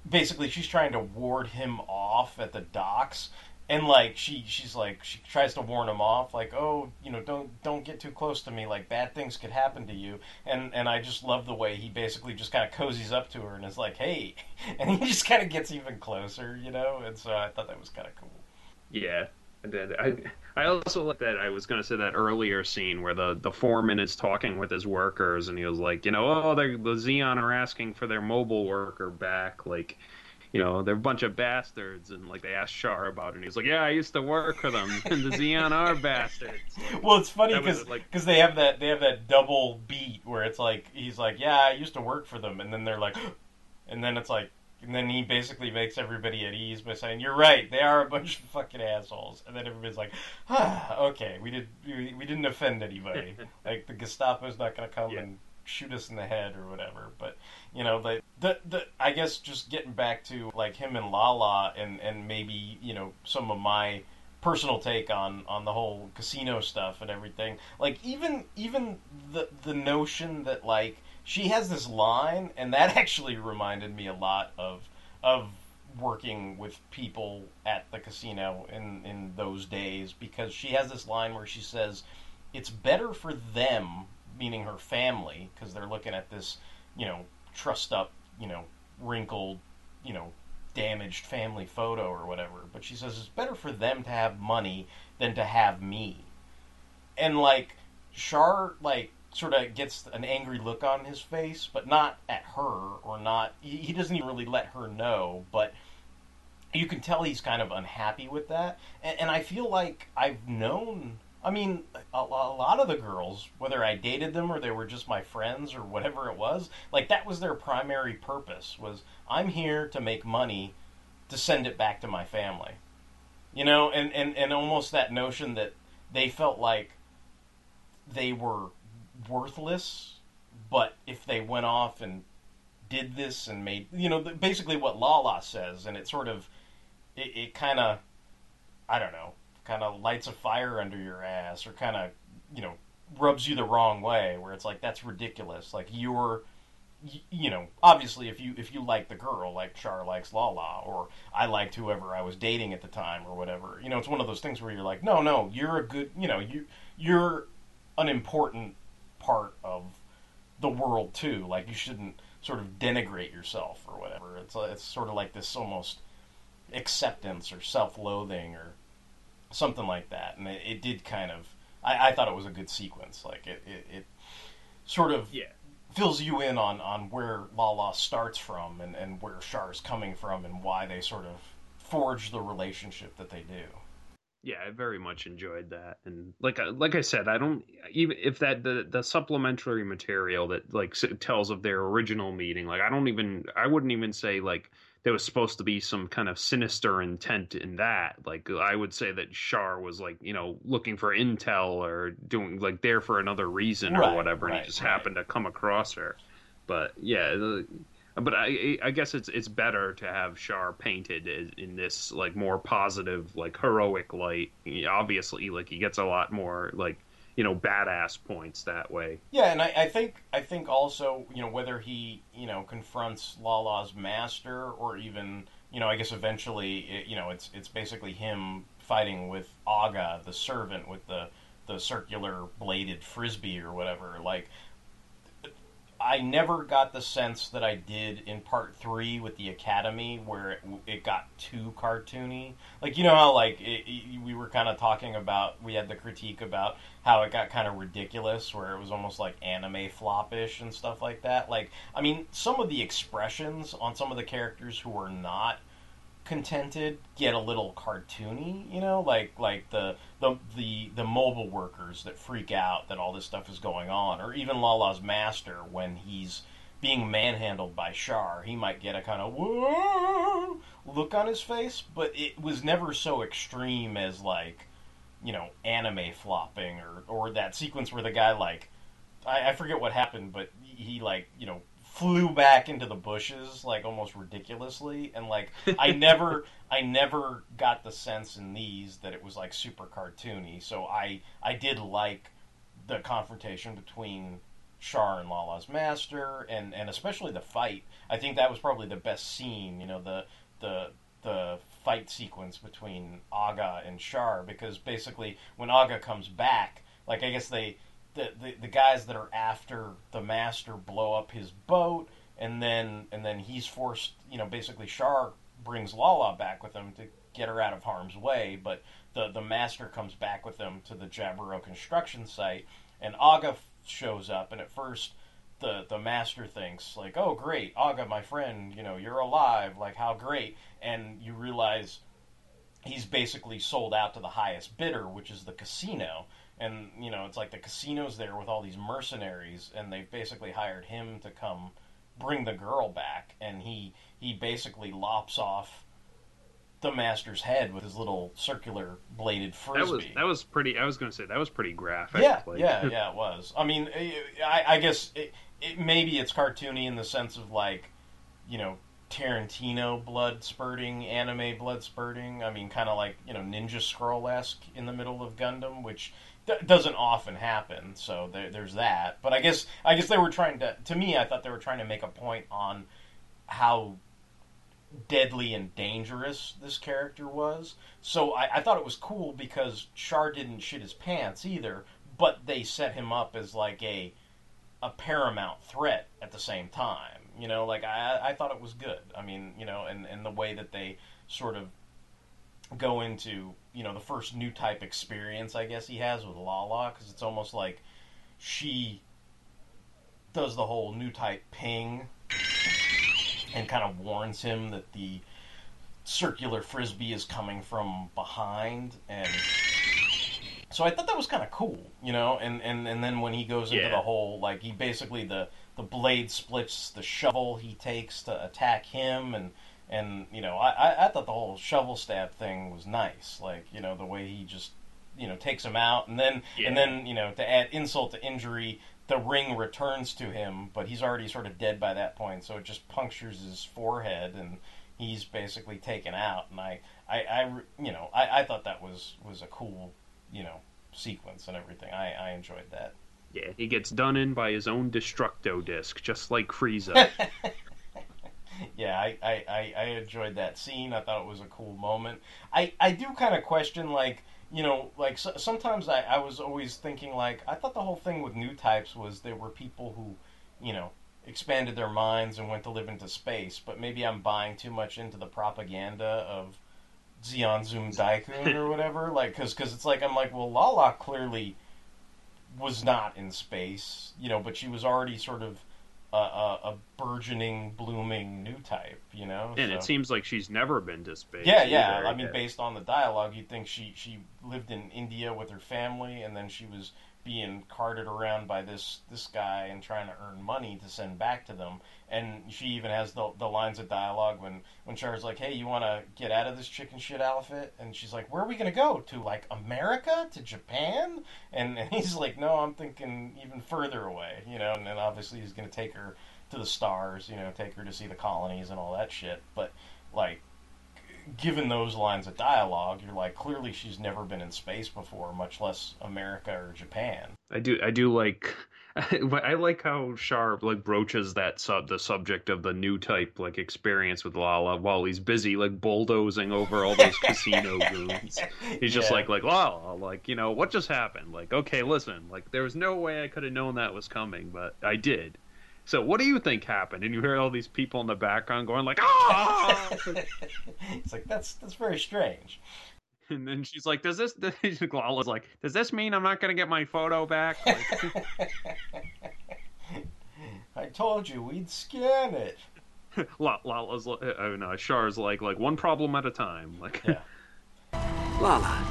basically she's trying to ward him off at the docks and like she she's like she tries to warn him off like oh you know don't don't get too close to me. Like bad things could happen to you. And and I just love the way he basically just kind of cozies up to her and is like hey and he just kind of gets even closer you know? And so I thought that was kind of cool. Yeah, I I also like that. I was going to say that earlier scene where the the foreman is talking with his workers, and he was like, you know, oh, the Zeon are asking for their mobile worker back, like. You know, they're a bunch of bastards, and like they asked Char about it, and he was like, "Yeah, I used to work for them, and the Zeon are bastards." well it's funny because like- they have that they have that double beat where it's like he's like yeah I used to work for them and then they're like and then it's like and then he basically makes everybody at ease by saying you're right they are a bunch of fucking assholes and then everybody's like ah okay we did we, we didn't offend anybody like the Gestapo's not going to come and shoot us in the head or whatever but you know the, the the I guess just getting back to like him and Lala and and maybe you know some of my personal take on on the whole casino stuff and everything. Like even even the the notion that like she has this line and that actually reminded me a lot of of working with people at the casino in in those days because she has this line where she says it's better for them meaning her family because they're looking at this you know trussed up you know wrinkled you know damaged family photo or whatever but she says it's better for them to have money than to have me. And like Char like sort of gets an angry look on his face but not at her or not he, doesn't even really let her know but you can tell he's kind of unhappy with that. And, and i feel like i've known i mean a, lot of the girls whether i dated them or they were just my friends or whatever it was like that was their primary purpose was i'm here to make money to send it back to my family. You know and, and, and almost that notion that they felt like they were worthless but if they went off and did this and made you know basically what Lala says and it sort of it, it kind of I don't know kind of lights a fire under your ass or kind of you know rubs you the wrong way where it's like that's ridiculous. Like you're you know obviously if you if you like the girl like Char likes Lala or I liked whoever I was dating at the time or whatever you know it's one of those things where you're like no no you're a good you know you you're an important part of the world too. Like you shouldn't sort of denigrate yourself or whatever. It's it's sort of like this almost acceptance or self-loathing or something like that and it, it did kind of I, I thought it was a good sequence like it, it, it sort of Yeah. fills you in on on where Lala starts from and and where Char's coming from and why they sort of forge the relationship that they do. Yeah, I very much enjoyed that, and like I- like I said, I don't even if that the the supplementary material that like tells of their original meeting, like I don't even I wouldn't even say like there was supposed to be some kind of sinister intent in that. Like I would say that Char was like you know looking for intel or doing like there for another reason Right, or whatever, and he just right. happened to come across her. But yeah. But I, I guess it's it's better to have Char painted in- in this like more positive, like heroic light. Obviously, like he gets a lot more like you know badass points that way. Yeah, and I, I think I think also you know whether he you know confronts Lala's master or even you know I guess eventually it, you know it's it's basically him fighting with Aga the servant with the the circular bladed frisbee or whatever like I never got the sense that I did in part three with the Academy, where it, it got too cartoony. Like you know how like it, it- we were kind of talking about, we had the critique about how it got kind of ridiculous, where it was almost like anime floppish and stuff like that. Like I mean, some of the expressions on some of the characters who were not contented get a little cartoony, you know, like like the the the the mobile workers that freak out that all this stuff is going on, or even Lala's master when he's being manhandled by Char, he might get a kind of look on his face, but it was never so extreme as like you know anime flopping or or that sequence where the guy like I, I forget what happened, but he like you know flew back into the bushes like almost ridiculously, and like I never I never got the sense in these that it was like super cartoony. So I I did like the confrontation between Char and Lala's master, and and especially the fight. I think that was probably the best scene. You know the the the fight sequence between Aga and Char because basically when Aga comes back, like I guess they the, the the guys that are after the master blow up his boat and then and then he's forced you know basically Char brings Lala back with him to get her out of harm's way but the the master comes back with them to the Jaburo construction site and Aga shows up and at first the the master thinks like oh great Aga my friend you know you're alive like how great and you realize he's basically sold out to the highest bidder, which is the casino. And you know, it's like the casino's there with all these mercenaries, and they've basically hired him to come bring the girl back. And he he basically lops off the master's head with his little circular bladed frisbee. That was that was pretty. I was going to say that was pretty graphic. Yeah, like- yeah, yeah, it was. I mean, eh, I, I guess it, it maybe it's cartoony in the sense of like, you know, Tarantino blood spurting, anime blood spurting. I mean, kind of like you know Ninja Scroll esque in the middle of Gundam, which doesn't often happen. So there, there's that. But I guess I guess they were trying to. To me, I thought they were trying to make a point on how deadly and dangerous this character was. So I, I thought it was cool because Char didn't shit his pants either, but they set him up as like a a paramount threat at the same time. You know, like I, I thought it was good. I mean, you know, and, and the way that they sort of go into, you know, the first new type experience, I guess he has with Lala, because it's almost like she does the whole new type ping and kind of warns him that the circular frisbee is coming from behind and so I thought that was kind of cool, you know, and, and, and then when he goes into Yeah. the whole like he basically the the blade splits the shovel he takes to attack him and and you know I, I, I thought the whole shovel stab thing was nice. Like you know the way he just you know takes him out. And then and then you know to add insult to injury the ring returns to him but he's already sort of dead by that point. So it just punctures his forehead and he's basically taken out. And I I, I you know I, I thought that was was a cool you know sequence and everything. I, I enjoyed that. Yeah, he gets done in by his own destructo disc, just like Frieza. yeah, I, I, I, enjoyed that scene. I thought it was a cool moment. I, I do kind of question, like, you know, like so, sometimes I, I was always thinking, like, I thought the whole thing with new types was there were people who, you know, expanded their minds and went to live into space, but maybe I'm buying too much into the propaganda of Zeon Zum Deikun or whatever. Like, because cause it's like, I'm like, well, Lala clearly was not in space, you know, but she was already sort of a, a, a burgeoning, blooming new type. You know, And So- it seems like she's never been to space. yeah, yeah. either. I mean, based on the dialogue, you'd think she she lived in India with her family, and then she was being carted around by this this guy and trying to earn money to send back to them. And she even has the the lines of dialogue when when Char's like, "Hey, you want to get out of this chicken shit outfit?" And she's like, "Where are we gonna go to? Like America? To Japan?" And, and he's like, "No, I'm thinking even further away." You know, and then obviously he's gonna take her to the stars. You know, take her to see the colonies and all that shit. But like given those lines of dialogue, you're like, clearly she's never been in space before, much less America or Japan. I do I do like I like how Sharp like broaches that sub the subject of the new type like experience with Lala while he's busy like bulldozing over all those casino goons. He's just Yeah. like like Lala like you know what just happened like okay listen like there was no way I could have known that was coming but I did. So what do you think happened? And you hear all these people in the background going like ah. it's like that's that's very strange. And then she's like, "Does this?" Lala's like, "Does this mean I'm not gonna get my photo back?" Like, I told you we'd scan it. Lala's, li- oh no, Char's like, like one problem at a time. Like, Lala,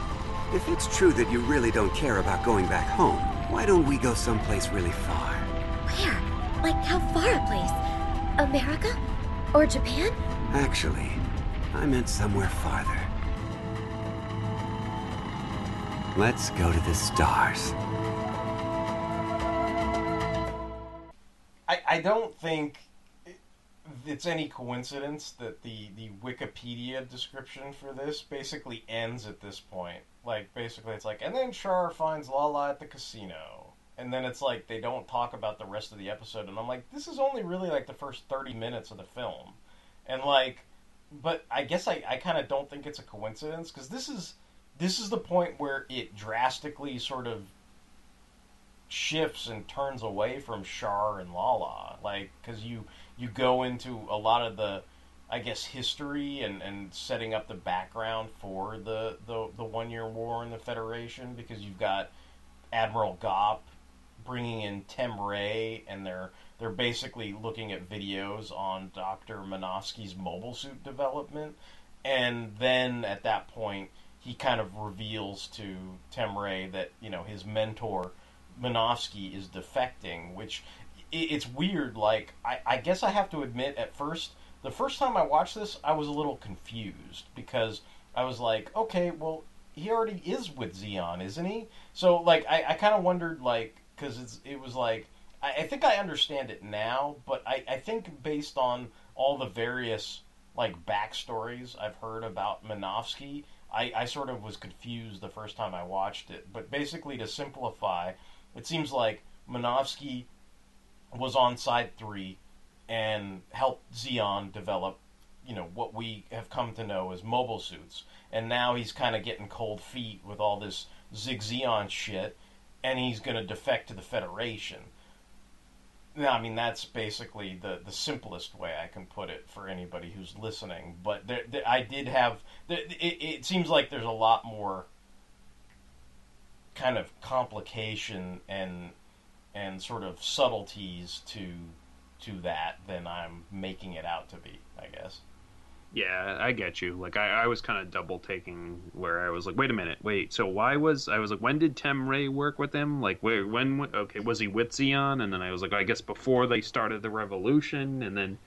if it's true that you really don't care about going back home, why don't we go someplace really far? Where? Like, how far a place? America? Or Japan? Actually, I meant somewhere farther. Let's go to the stars. I, I don't think it's any coincidence that the, the Wikipedia description for this basically ends at this point. Like, basically, it's like, and then Char finds Lala at the casino. And then it's like, they don't talk about the rest of the episode. And I'm like, this is only really like the first 30 minutes of the film. And like, but I guess I, I kind of don't think it's a coincidence because this is this is the point where it drastically sort of shifts and turns away from Char and Lala, like because you you go into a lot of the I guess history and, and setting up the background for the, the, the one year war in the Federation because you've got Admiral Gopp bringing in Tem Ray and they're they're basically looking at videos on Dr. Minovsky's mobile suit development and then at that point he kind of reveals to Tem Ray that you know his mentor Minovsky is defecting, which it's weird. Like I, I guess I have to admit, at first, the first time I watched this, I was a little confused because I was like, okay, well, he already is with Zeon, isn't he? So like I, I kind of wondered like because it was like I, I think I understand it now, but I, I think based on all the various like backstories I've heard about Minovsky, I, I sort of was confused the first time I watched it. But basically, to simplify, it seems like Minovsky was on side three and helped Zeon develop, you know, what we have come to know as mobile suits. And now he's kind of getting cold feet with all this Sieg Zeon shit, and he's going to defect to the Federation. Now, I mean, that's basically the, the simplest way I can put it for anybody who's listening. But there, there, I did have. There, it, it seems like there's a lot more kind of complication and and sort of subtleties to to that than I'm making it out to be. I guess. Yeah, I get you. Like, I, I was kind of double taking where I was like, wait a minute, wait. So why was I was like, when did Tem Ray work with him? Like, where when? Okay, was he with Zeon? And then I was like, I guess before they started the revolution, and then.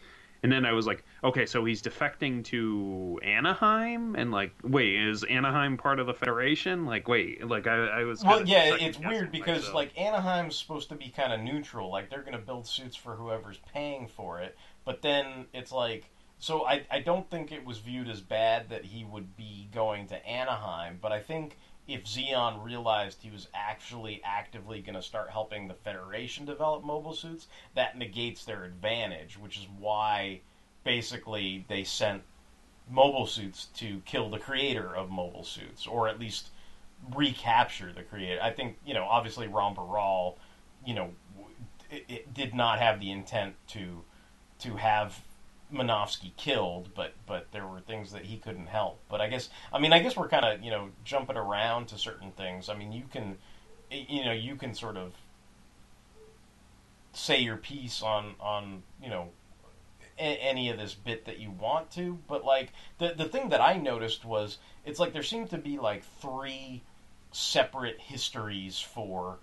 And then I was like, okay, so he's defecting to Anaheim, and like, wait, is Anaheim part of the Federation? Like, wait, like I, I was. Well, yeah, it's weird because myself. like Anaheim's supposed to be kind of neutral. Like they're going to build suits for whoever's paying for it. But then it's like so I I don't think it was viewed as bad that he would be going to Anaheim, but I think if Zeon realized he was actually actively going to start helping the Federation develop mobile suits, that negates their advantage, which is why basically they sent mobile suits to kill the creator of mobile suits, or at least recapture the creator. I think you know, obviously, Ramba Ral, you know, it, it did not have the intent to to have Minovsky killed, but but there were things that he couldn't help. But I guess I mean I guess we're kind of you know jumping around to certain things. I mean you can you know you can sort of say your piece on on you know any of this bit that you want to, but like the the thing that I noticed was it's like there seemed to be like three separate histories for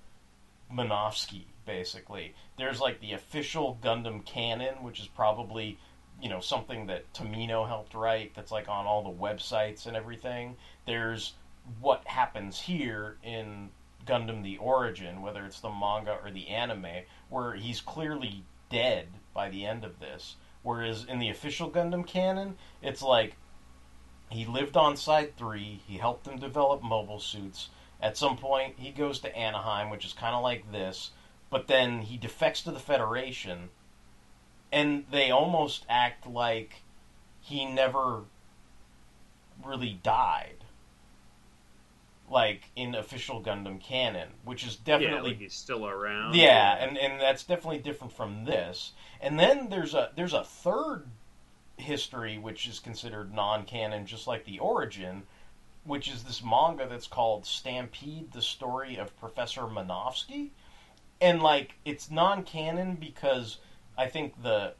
Minovsky basically. There's like the official Gundam canon, which is probably you know something that Tomino helped write that's like on all the websites and everything. There's what happens here in Gundam the Origin, whether it's the manga or the anime, where he's clearly dead by the end of this. Whereas in the official Gundam canon, it's like he lived on Side 3, he helped them develop mobile suits. At some point, he goes to Anaheim, which is kind of like this, but then he defects to the Federation, and they almost act like he never really died. Like in official Gundam canon, which is yeah, definitely like he's still around. yeah, and, and that's definitely different from this. And then there's a there's a third history which is considered non-canon, just like the origin, which is this manga that's called Stampede: The Story of Professor Minovsky, and like it's non-canon because I think the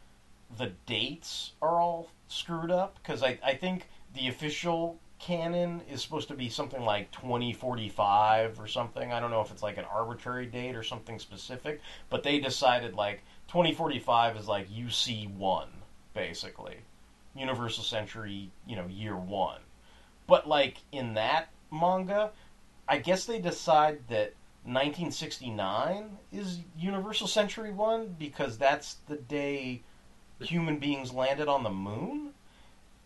the dates are all screwed up because I I think the official canon is supposed to be something like 2045 or something. I don't know if it's like an arbitrary date or something specific, but they decided like 2045 is like UC1 basically. Universal Century, you know, year 1. But like in that manga, I guess they decide that 1969 is Universal Century 1 because that's the day human beings landed on the moon.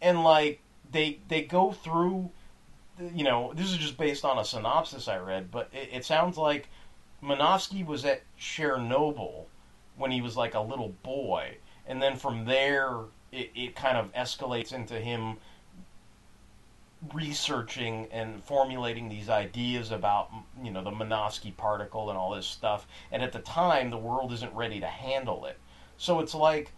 And like they they go through you know, this is just based on a synopsis I read, but it, it sounds like Minovsky was at Chernobyl when he was like a little boy, and then from there it, it kind of escalates into him researching and formulating these ideas about you know the Minovsky particle and all this stuff. And at the time, the world isn't ready to handle it. So it's like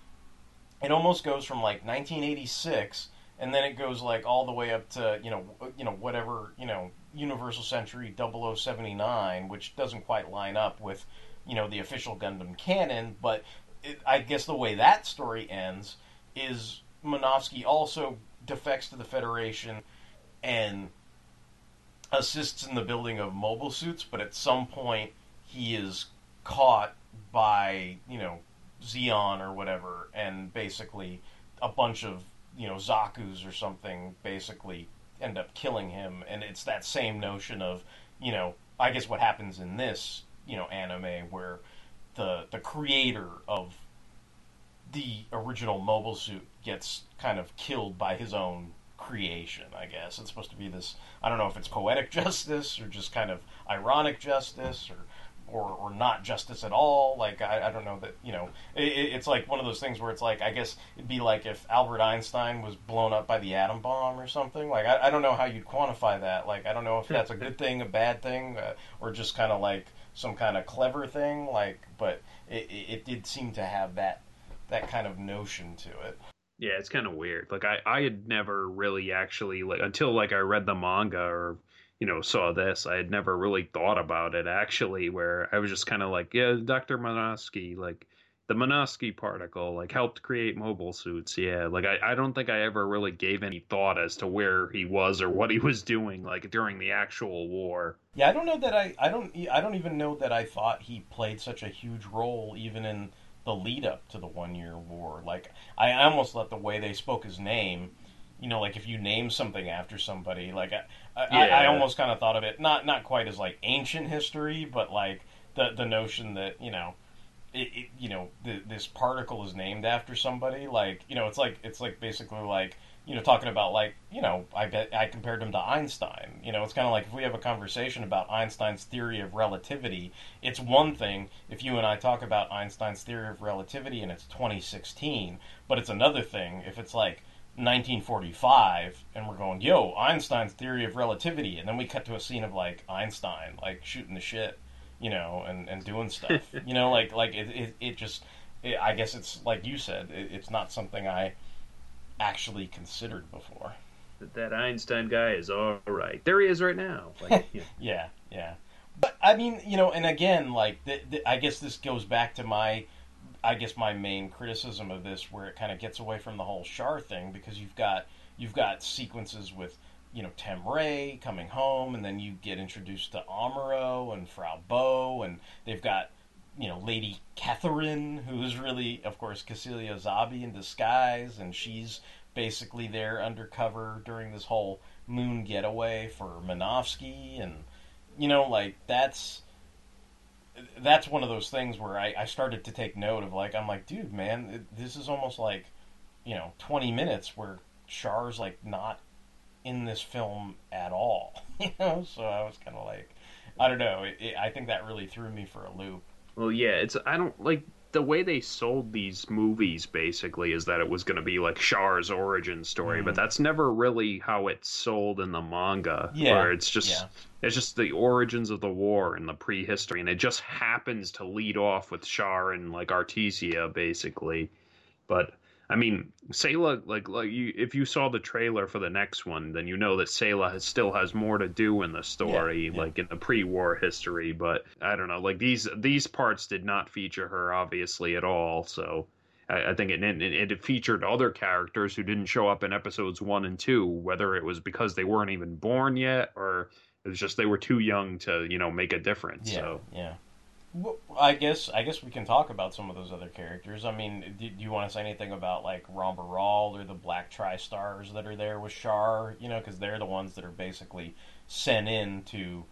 it almost goes from like 1986 and then it goes like all the way up to you know you know whatever you know Universal Century 0079, which doesn't quite line up with you know the official Gundam canon, but I guess the way that story ends is Minovsky also defects to the Federation and assists in the building of mobile suits, but at some point he is caught by you know Zeon or whatever, and basically a bunch of you know Zaku's or something basically end up killing him, and it's that same notion of you know I guess what happens in this you know anime where the the creator of the original mobile suit gets kind of killed by his own creation, I guess. It's supposed to be this I don't know if it's poetic justice or just kind of ironic justice or or, or not justice at all. Like I, I don't know that you know it, it's like one of those things where it's like I guess it'd be like if Albert Einstein was blown up by the atom bomb or something. Like I, I don't know how you'd quantify that. Like I don't know if that's a good thing, a bad thing, uh, or just kind of like some kind of clever thing. Like, but it, it, it did seem to have that that kind of notion to it. Yeah, it's kind of weird. Like I, I had never really actually like until like I read the manga or you know saw this. I had never really thought about it actually. Where I was just kind of like, yeah, Doctor Minovsky, like the Minovsky particle, like helped create mobile suits. Yeah, like I, I don't think I ever really gave any thought as to where he was or what he was doing like during the actual war. Yeah, I don't know that I, I don't I don't even know that I thought he played such a huge role even in the lead up to the one year war. Like I almost let the way they spoke his name, you know, like if you name something after somebody, like I I, Yeah. I almost kind of thought of it not not quite as like ancient history, but like the the notion that you know. It, it, you know, th- this particle is named after somebody. Like, you know, it's like it's like basically like you know talking about like you know I bet I compared him to Einstein. You know, it's kind of like if we have a conversation about Einstein's theory of relativity, it's one thing if you and I talk about Einstein's theory of relativity and it's 2016, but it's another thing if it's like 1945 and we're going, yo, Einstein's theory of relativity, and then we cut to a scene of like Einstein like shooting the shit, you know, and and doing stuff, you know, like like it it, it just. It, I guess it's like you said. It, it's not something I actually considered before. That, that Einstein guy is all right. There he is right now. Like, yeah. Yeah, yeah. But I mean, you know, and again, like, th- th- I guess this goes back to my I guess my main criticism of this, where it kind of gets away from the whole Char thing, because you've got you've got sequences with you know Tem Ray coming home, and then you get introduced to Amuro and Frau Bow, and they've got you know Lady Catherine, who is really, of course, Kycilia Zabi in disguise, and she's basically there undercover during this whole moon getaway for Minovsky, and you know, like that's that's one of those things where I, I started to take note of like I'm like, dude, man, this is almost like you know 20 minutes where Char's like not in this film at all, you know. So I was kind of like, I don't know. It, it, I think that really threw me for a loop. Well, yeah, it's I don't like the way they sold these movies basically is that it was going to be like Char's origin story, Mm. but that's never really how it's sold in the manga. Yeah, where it's just yeah. it's just the origins of the war and the prehistory, and it just happens to lead off with Char and like Artesia basically. But I mean, Sayla, like like you, if you saw the trailer for the next one, then you know that Sayla has, still has more to do in the story, like in the pre-war history. But I don't know, like these these parts did not feature her obviously at all. So I, I think it, it it featured other characters who didn't show up in episodes one and two, whether it was because they weren't even born yet or it was just they were too young to you know make a difference. Yeah, So yeah. Well, I guess I guess we can talk about some of those other characters. I mean, do, do you want to say anything about like Ramba Ral or the Black Tri-Stars that are there with Char? You know, because they're the ones that are basically sent in to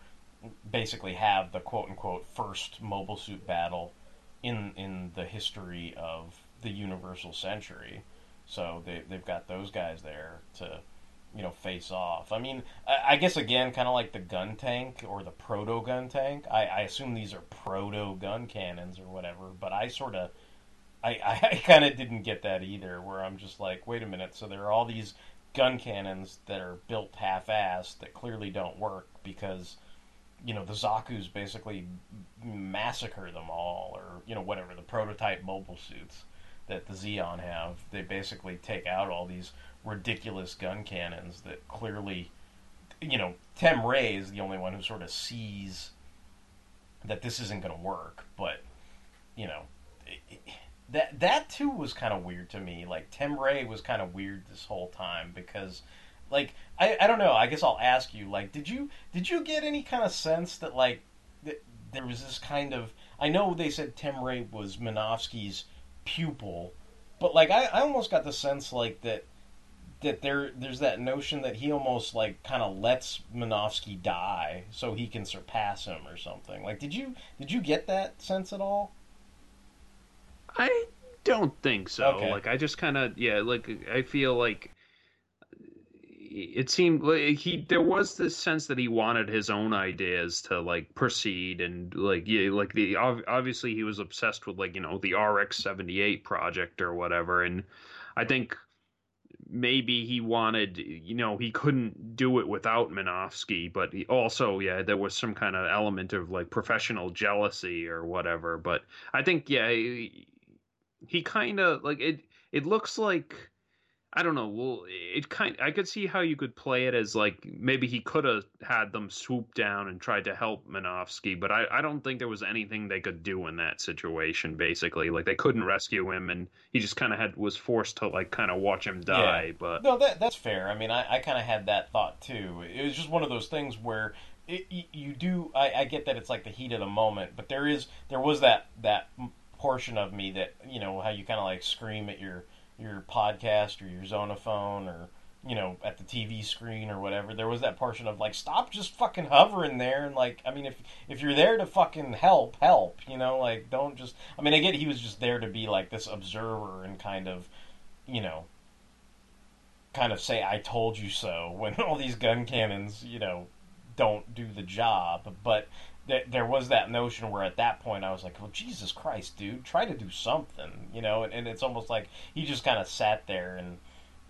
basically have the quote unquote first mobile suit battle in in the history of the Universal Century. So they they've got those guys there to you know face off. I mean, I, I guess again, kind of like the gun tank or the proto gun tank. I, I assume these are proto gun cannons or whatever, but I sort of. I, I, kind of didn't get that either, where I'm just like, wait a minute, so there are all these gun cannons that are built half-assed that clearly don't work because, you know, the Zaku's basically massacre them all, or, you know, whatever, the prototype mobile suits that the Zeon have. They basically take out all these ridiculous gun cannons that clearly, you know, Tem Ray is the only one who sort of sees that this isn't going to work. But you know, it, it, that that too was kind of weird to me. Like Tem Ray was kind of weird this whole time because. Like I, I don't know. I guess I'll ask you. Like, did you did you get any kind of sense that like that there was this kind of? I know they said Tem Ray was Minovsky's pupil, but like I, I almost got the sense like that that there there's that notion that he almost like kind of lets Minovsky die so he can surpass him or something. Like did you did you get that sense at all? I don't think so. Okay. Like I just kind of yeah, like I feel like uh, it seemed like he there was this sense that he wanted his own ideas to like proceed and like yeah like the obviously he was obsessed with like you know the RX78 project or whatever and I think maybe he wanted you know he couldn't do it without Minovsky but he also yeah there was some kind of element of like professional jealousy or whatever but I think yeah he, he kind of like it it looks like I don't know. Well, it kind I could see how you could play it as like maybe he could have had them swoop down and tried to help Minovsky, but I, I don't think there was anything they could do in that situation. Basically, like they couldn't rescue him, and he just kind of had was forced to like kind of watch him die. Yeah. But no, that that's fair. I mean, I, I kind of had that thought too. It was just one of those things where it, you, you do. I, I get that it's like the heat of the moment, but there is there was that that portion of me that you know how you kind of like scream at your your podcast or your zonophone or you know at the TV screen or whatever. There was that portion of like stop just fucking hovering there and like I mean if if you're there to fucking help, help. You know like don't just. I mean I get he was just there to be like this observer and kind of you know kind of say I told you so when all these gun cannons you know don't do the job but th- there was that notion where at that point I was like well Jesus Christ dude try to do something you know and, and it's almost like he just kind of sat there and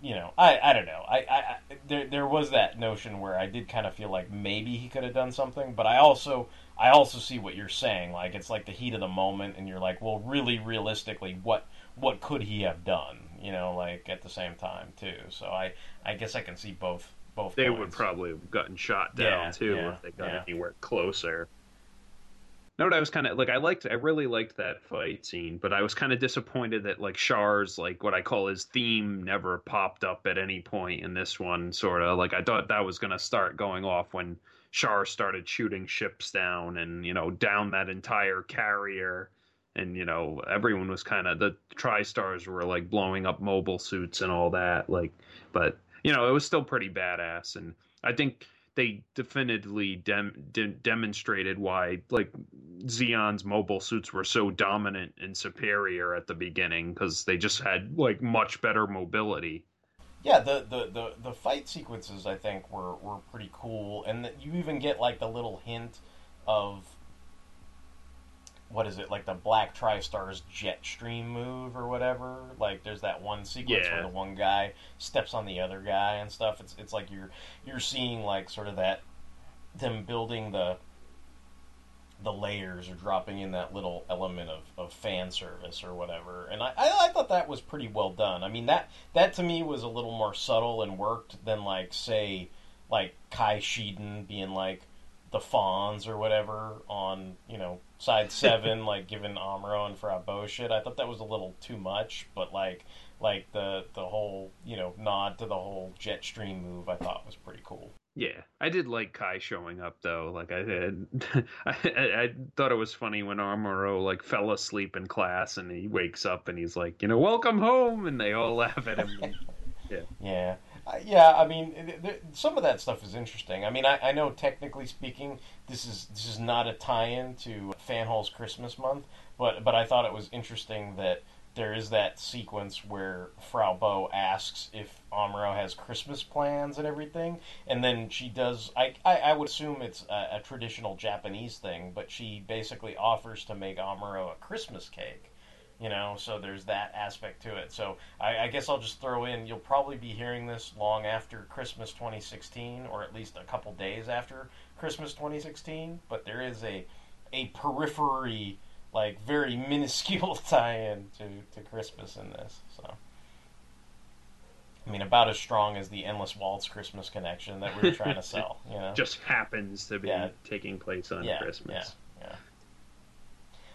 you know I, I don't know I, I, I there there was that notion where I did kind of feel like maybe he could have done something but I also I also see what you're saying like it's like the heat of the moment and you're like well really realistically what what could he have done you know like at the same time too so I I guess I can see both both they points. would probably have gotten shot down Yeah, too yeah, if they got yeah. anywhere closer. No, I was kind of like I liked I really liked that fight scene, but I was kind of disappointed that like Char's like what I call his theme never popped up at any point in this one. Sort of like I thought that was gonna start going off when Char started shooting ships down and you know down that entire carrier, and you know everyone was kind of the TriStars were like blowing up mobile suits and all that. Like, but you know it was still pretty badass, and I think they definitively dem- de- demonstrated why like Zeon's mobile suits were so dominant and superior at the beginning because they just had like much better mobility. Yeah, the, the, the, the fight sequences I think were, were pretty cool, and that you even get like the little hint of what is it like the Black TriStar's jet stream move or whatever. Like there's that one sequence Yeah. where the one guy steps on the other guy and stuff. It's it's like you're you're seeing like sort of that them building the the layers or dropping in that little element of, of fan service or whatever. And I, I, I thought that was pretty well done. I mean that that to me was a little more subtle and worked than like say like Kai Shiden being like the Fonz or whatever on, you know, side seven, like giving Amuro and Frau shit. I thought that was a little too much, but like like the the whole, you know, nod to the whole jet stream move I thought was pretty cool. Yeah, I did like Kai showing up though. Like I had, I, I, I thought it was funny when Amuro like fell asleep in class and he wakes up and he's like, you know, welcome home, and they all laugh at him. yeah, Yeah, yeah. I mean, th- th- some of that stuff is interesting. I mean, I, I know technically speaking, this is this is not a tie-in to Fanhole's Christmas month, but but I thought it was interesting that there is that sequence where Frau Bow asks if Amuro has Christmas plans and everything, and then she does. I I, I would assume it's a, a traditional Japanese thing, but she basically offers to make Amuro a Christmas cake you know so there's that aspect to it so I, I guess i'll just throw in you'll probably be hearing this long after christmas 2016 or at least a couple days after christmas 2016 but there is a a periphery like very minuscule tie-in to, to christmas in this so i mean about as strong as the endless waltz christmas connection that we were trying to sell you know just happens to be Yeah. taking place on Yeah, Christmas. yeah, yeah.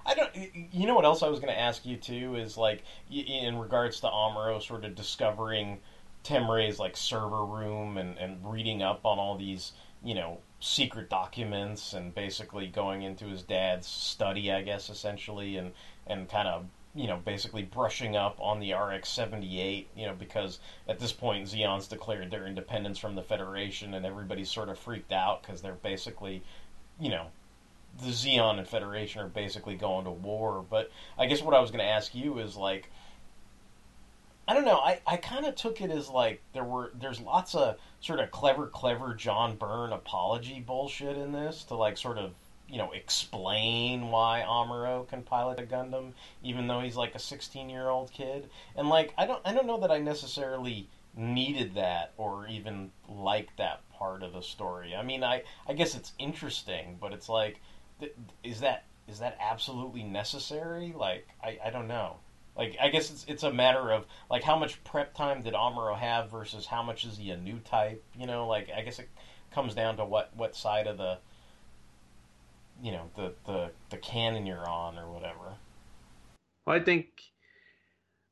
I don't. You know what else I was going to ask you too is like in regards to Amuro sort of discovering Tem Ray's like server room and and reading up on all these you know secret documents and basically going into his dad's study, I guess essentially, and and kind of you know basically brushing up on the RX-78, you know, because at this point Zeon's declared their independence from the Federation and everybody's sort of freaked out because they're basically you know the Zeon and Federation are basically going to war. But I guess what I was going to ask you is like, I don't know. I, I kind of took it as like there were there's lots of sort of clever, clever John Byrne apology bullshit in this to like sort of you know explain why Amuro can pilot a Gundam even though he's like a 16 year old kid. And like I don't I don't know that I necessarily needed that or even liked that part of the story. I mean, I I guess it's interesting, but it's like is that is that absolutely necessary? Like I, I don't know. Like I guess it's it's a matter of like how much prep time did Amuro have versus how much is he a new type? You know, like I guess it comes down to what what side of the you know the the the canon you're on or whatever. Well, I think,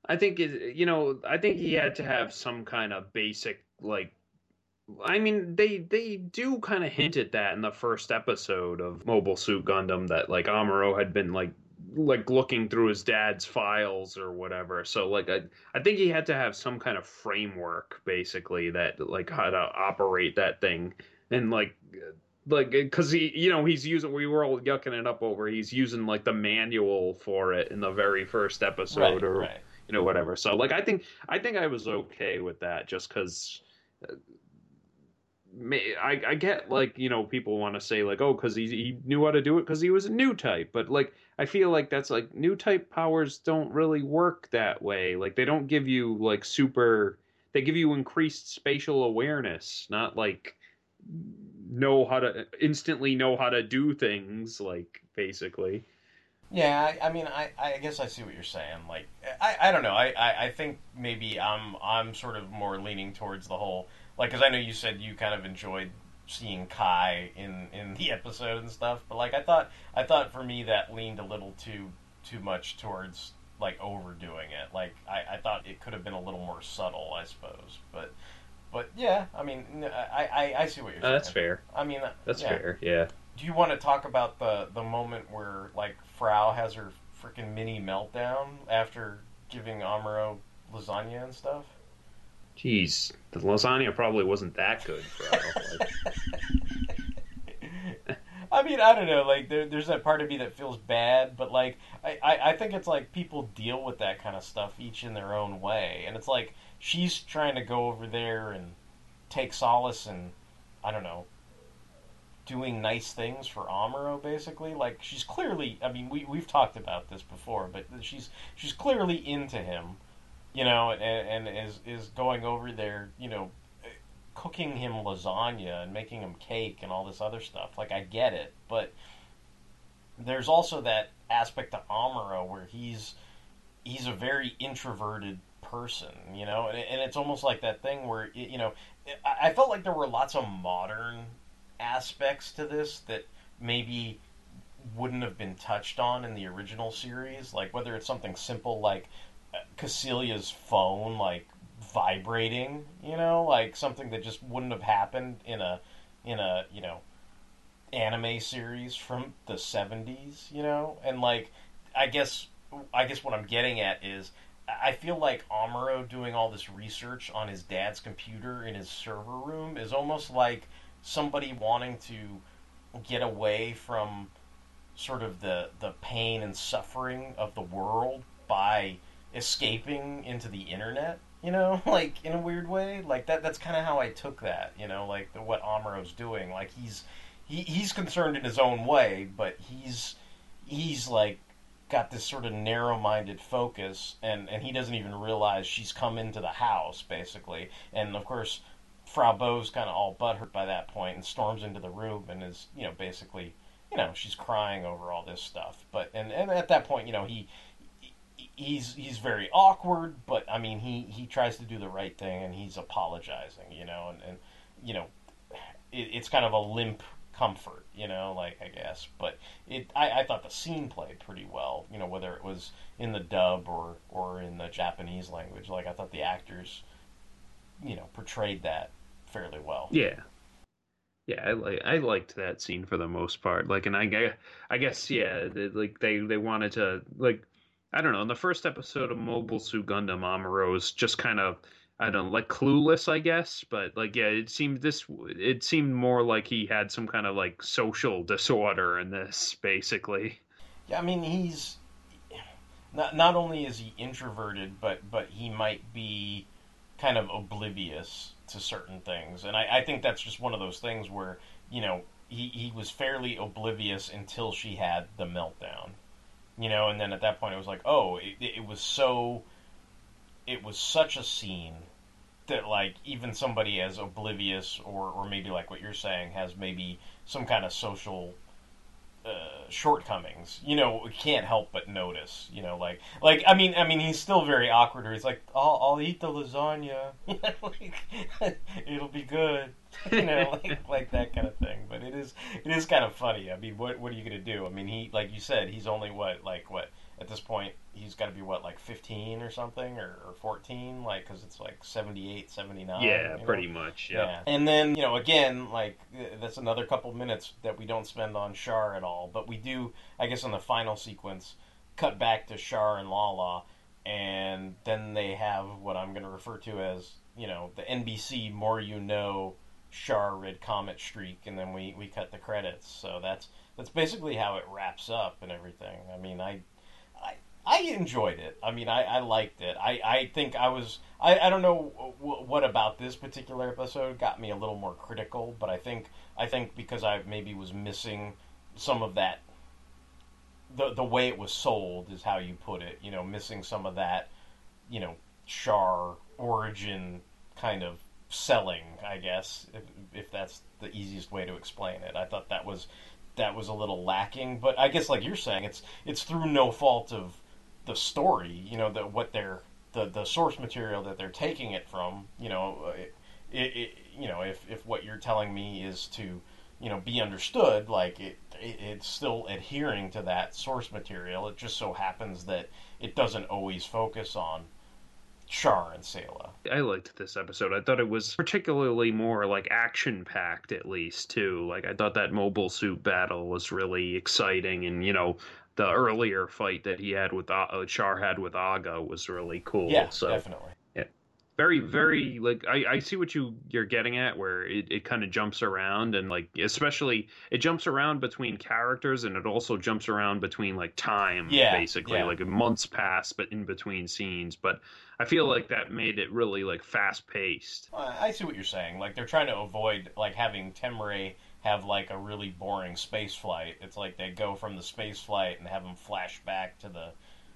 I think you know, I think he had to have some kind of basic like. I mean, they they do kind of hint at that in the first episode of Mobile Suit Gundam that like Amuro had been like like looking through his dad's files or whatever. So like I I think he had to have some kind of framework basically that like how to operate that thing and like like because he you know he's using we were all yucking it up over he's using like the manual for it in the very first episode Right, or right. you know whatever so like i think i think i was okay with that just because uh, I, I get like you know people want to say like oh because he, he knew how to do it because he was a new type but like i feel like that's like new type powers don't really work that way like they don't give you like super they give you increased spatial awareness not like know how to instantly know how to do things like basically Yeah, I, I mean, I, I guess I see what you're saying. Like, I, I don't know. I, I, I think maybe I'm I'm sort of more leaning towards the whole like because I know you said you kind of enjoyed seeing Kai in in the episode and stuff. But like I thought, I thought for me that leaned a little too too much towards like overdoing it. Like I, I thought it could have been a little more subtle, I suppose. But but yeah, I mean, I I, I see what you're Uh, saying. that's fair. I mean, That's yeah. fair. Yeah. Do you want to talk about the the moment where like Frau has her freaking mini meltdown after giving Amuro lasagna and stuff? Jeez, the lasagna probably wasn't that good, I mean, I don't know. Like, there, there's that part of me that feels bad, but like, I, I, I think it's like people deal with that kind of stuff each in their own way, and it's like she's trying to go over there and take solace in, I don't know, doing nice things for Amuro. Basically, like she's clearly. I mean, we we've talked about this before, but she's she's clearly into him, you know, and, and is is going over there, you know, cooking him lasagna and making him cake and all this other stuff. Like I get it, but there's also that aspect to Amuro where he's he's a very introverted person, you know, and, and it's almost like that thing where you know I felt like there were lots of modern aspects to this that maybe wouldn't have been touched on in the original series, like whether it's something simple like Kycilia's phone, like vibrating, you know, like something that just wouldn't have happened in a in a you know anime series from the 70s, you know? And like I guess I guess what I'm getting at is I feel like Amuro doing all this research on his dad's computer in his server room is almost like somebody wanting to get away from sort of the the pain and suffering of the world by escaping into the internet you know like in a weird way. Like that that's kind of how i took that you know like the, what amuro's doing. Like he's he, he's concerned in his own way but he's he's like got this sort of narrow-minded focus and and he doesn't even realize she's come into the house basically. And of course Frau Bow's kind of all butthurt by that point and storms into the room and is you know basically you know she's crying over all this stuff. But and, and at that point you know he he's he's very awkward, but I mean he he tries to do the right thing and he's apologizing, you know, and, and you know it, it's kind of a limp comfort, you know, like I guess, but it I, I thought the scene played pretty well, you know, whether it was in the dub or or in the Japanese language, like I thought the actors, you know, portrayed that fairly well. yeah. Yeah, I like I liked that scene for the most part. Like, and I I guess yeah, they, like they they wanted to like I don't know. In the first episode of Mobile Suit Gundam, Amuro's just kind of I don't know, like clueless, I guess. But like, yeah, it seemed this. It seemed more like he had some kind of like social disorder in this, basically. Yeah, I mean he's not not only is he introverted, but but he might be kind of oblivious to certain things, and I, I think that's just one of those things where you know he he was fairly oblivious until she had the meltdown, you know, and then at that point it was like, oh, it, it was so, it was such a scene that like even somebody as oblivious or or maybe like what you're saying has maybe some kind of social uh, shortcomings, you know, we can't help but notice, you know, like, like I mean, I mean, he's still very awkward. Or he's like, "I'll, I'll eat the lasagna, like, it'll be good," you know, like, like that kind of thing. But it is, it is kind of funny. I mean, what, what are you gonna do? I mean, he, like you said, he's only what, like, what at this point, he's got to be what, like 15 or something, or, or 14, like, because it's like 78, 79. Yeah, you know? pretty much. Yeah. And then, you know, again, like, that's another couple minutes that we don't spend on Char at all. But we do, I guess, in the final sequence, cut back to Char and Lala, and then they have what I'm going to refer to as, you know, the NBC More You Know Char Red Comet streak, and then we, we cut the credits. So that's that's basically how it wraps up and everything. I mean, I I enjoyed it. I mean, I, I liked it. I, I think I was. I, I don't know w- what about this particular episode got me a little more critical, but I think I think because I maybe was missing some of that. The the way it was sold is how you put it. You know, missing some of that. You know, Char origin kind of selling. I guess if if that's the easiest way to explain it. I thought that was that was a little lacking. But I guess, like you're saying, it's it's through no fault of the story. You know, the what they're the the source material that they're taking it from. You know, uh, it, it, you know, if if what you're telling me is to, you know, be understood, like it, it it's still adhering to that source material. It just so happens that it doesn't always focus on Char and Sayla. I liked this episode. I thought it was particularly more like action packed, at least too. Like I thought that mobile suit battle was really exciting, and you know the earlier fight that he had with uh, Char had with Aga was really cool. Yeah, so, definitely. Yeah, very very like I, I see what you you're getting at where it, it kind of jumps around and like especially it jumps around between characters and it also jumps around between like time Yeah, basically yeah. like months pass but in between scenes but I feel like that made it really like fast paced. I I see what you're saying. Like they're trying to avoid like having Tem Ray have like a really boring space flight. It's like they go from the space flight and have them flash back to the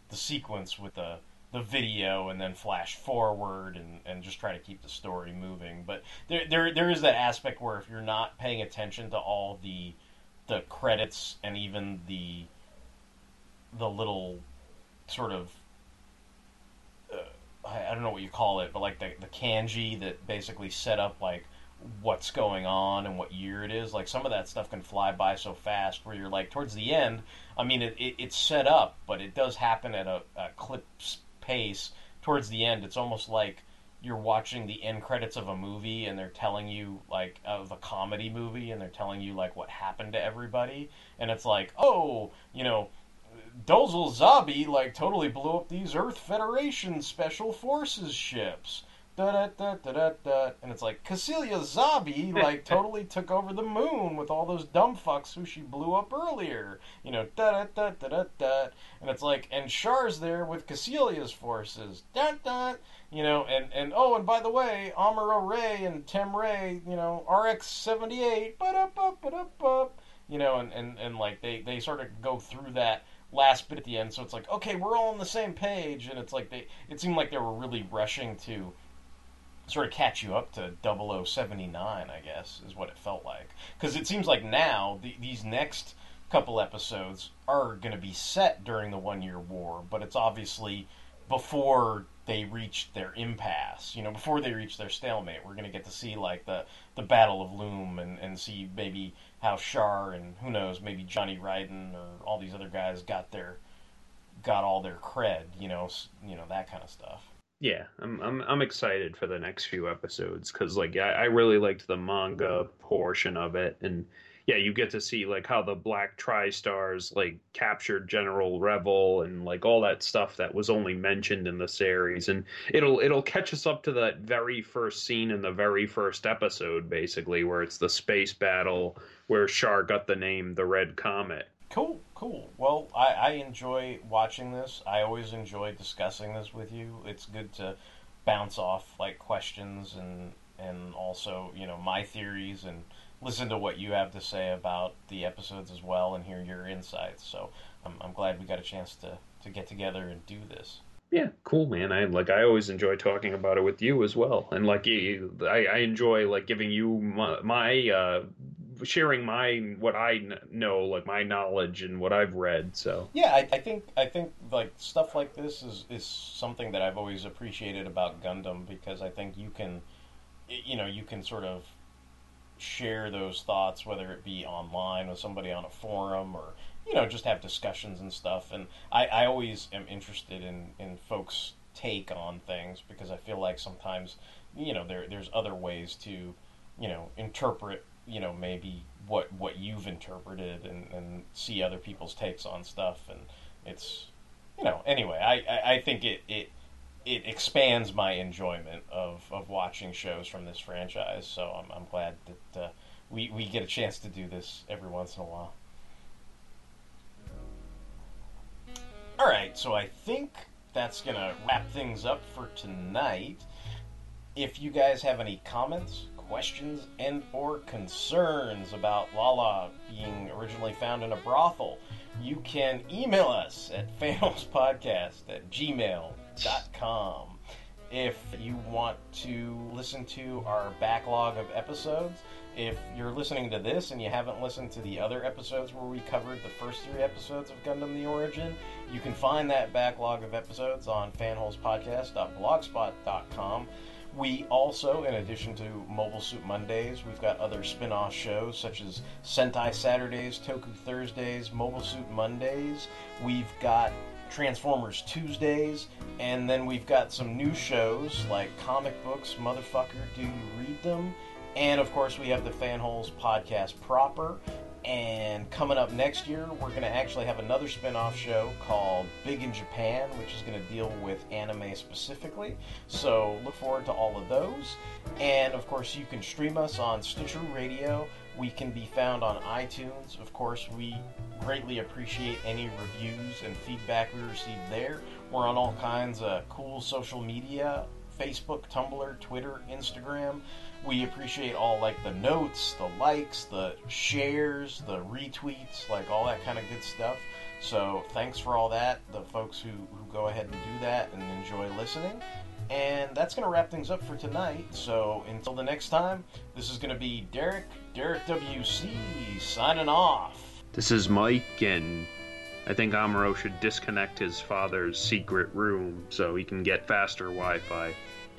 the sequence with the the video and then flash forward and, and just try to keep the story moving. But there, there there is that aspect where if you're not paying attention to all the the credits and even the the little sort of uh, I, I don't know what you call it, but like the the kanji that basically set up like what's going on and what year it is. Like some of that stuff can fly by so fast where you're like towards the end. I mean, it, it it's set up, but it does happen at a, a clip pace. Towards the end, it's almost like you're watching the end credits of a movie and they're telling you like of a comedy movie and they're telling you like what happened to everybody and it's like oh you know Dozle Zabi like totally blew up these Earth Federation Special Forces ships. Da da da da da da. And it's like Kycilia Zabi like totally took over the moon with all those dumb fucks who she blew up earlier. You know, da da da da da da. And it's like, and Char's there with Kycilia's forces. Da da. You know, and and oh, and by the way, Amuro Ray and Tem Ray, you know, RX seventy eight. Ba da ba ba da ba. You know, and, and, and like they, they sort of go through that last bit at the end, so it's like, okay, we're all on the same page, and it's like they it seemed like they were really rushing to sort of catch you up to 0079, I guess, is what it felt like. Because it seems like now the, these next couple episodes are going to be set during the One Year War, but it's obviously before they reach their impasse. You know, before they reach their stalemate, we're going to get to see like the the Battle of Loum and and see maybe how Char and who knows maybe Johnny Ridden or all these other guys got their got all their cred. You know, you know that kind of stuff. Yeah, I'm I'm I'm excited for the next few episodes because like I, I really liked the manga mm-hmm. portion of it, and yeah, you get to see like how the Black Tri-Stars like captured General Revil and like all that stuff that was only mentioned in the series, and it'll it'll catch us up to that very first scene in the very first episode, basically, where it's the space battle where Char got the name the Red Comet. Cool, cool. Well, I, I enjoy watching this. I always enjoy discussing this with you. It's good to bounce off like questions and and also you know my theories and listen to what you have to say about the episodes as well and hear your insights. So I'm, I'm glad we got a chance to to get together and do this. Yeah, cool, man. I like. I always enjoy talking about it with you as well, and like, I, I enjoy like giving you my, my uh, sharing my what I know, like my knowledge and what I've read. So Yeah, I, I think I think like stuff like this is is something that I've always appreciated about Gundam because I think you can, you know, you can sort of share those thoughts whether it be online with somebody on a forum or you know just have discussions and stuff. And I, I always am interested in in folks' take on things because I feel like sometimes you know there there's other ways to you know interpret you know maybe what what you've interpreted and, and see other people's takes on stuff and it's you know anyway I, I, I think it, it it expands my enjoyment of, of watching shows from this franchise so I'm, I'm glad that uh, we, we get a chance to do this every once in a while. All right so I think that's gonna wrap things up for tonight. If you guys have any comments, questions, and or concerns about Lala being originally found in a brothel, you can email us at fanholespodcast at gmail.com. If you want to listen to our backlog of episodes, if you're listening to this and you haven't listened to the other episodes where we covered the first three episodes of Gundam the Origin, you can find that backlog of episodes on fanholespodcast.blogspot.com. We also, in addition to Mobile Suit Mondays, we've got other spin off shows such as Sentai Saturdays, Toku Thursdays, Mobile Suit Mondays. We've got Transformers Tuesdays, and then we've got some new shows like Comic Books, Motherfucker, Do You Read Them? And of course, we have the Fanholes podcast proper. And coming up next year, we're going to actually have another spin off show called Big in Japan, which is going to deal with anime specifically. So look forward to all of those. And of course, you can stream us on Stitcher Radio. We can be found on iTunes. Of course, we greatly appreciate any reviews and feedback we receive there. We're on all kinds of cool social media Facebook, Tumblr, Twitter, Instagram. We appreciate all like the notes, the likes, the shares, the retweets, like all that kind of good stuff. So thanks for all that, the folks who, who go ahead and do that and enjoy listening. And that's going to wrap things up for tonight. So until the next time, this is going to be Derek, Derek WC, signing off. This is Mike, and I think Amuro should disconnect his father's secret room so he can get faster Wi Fi.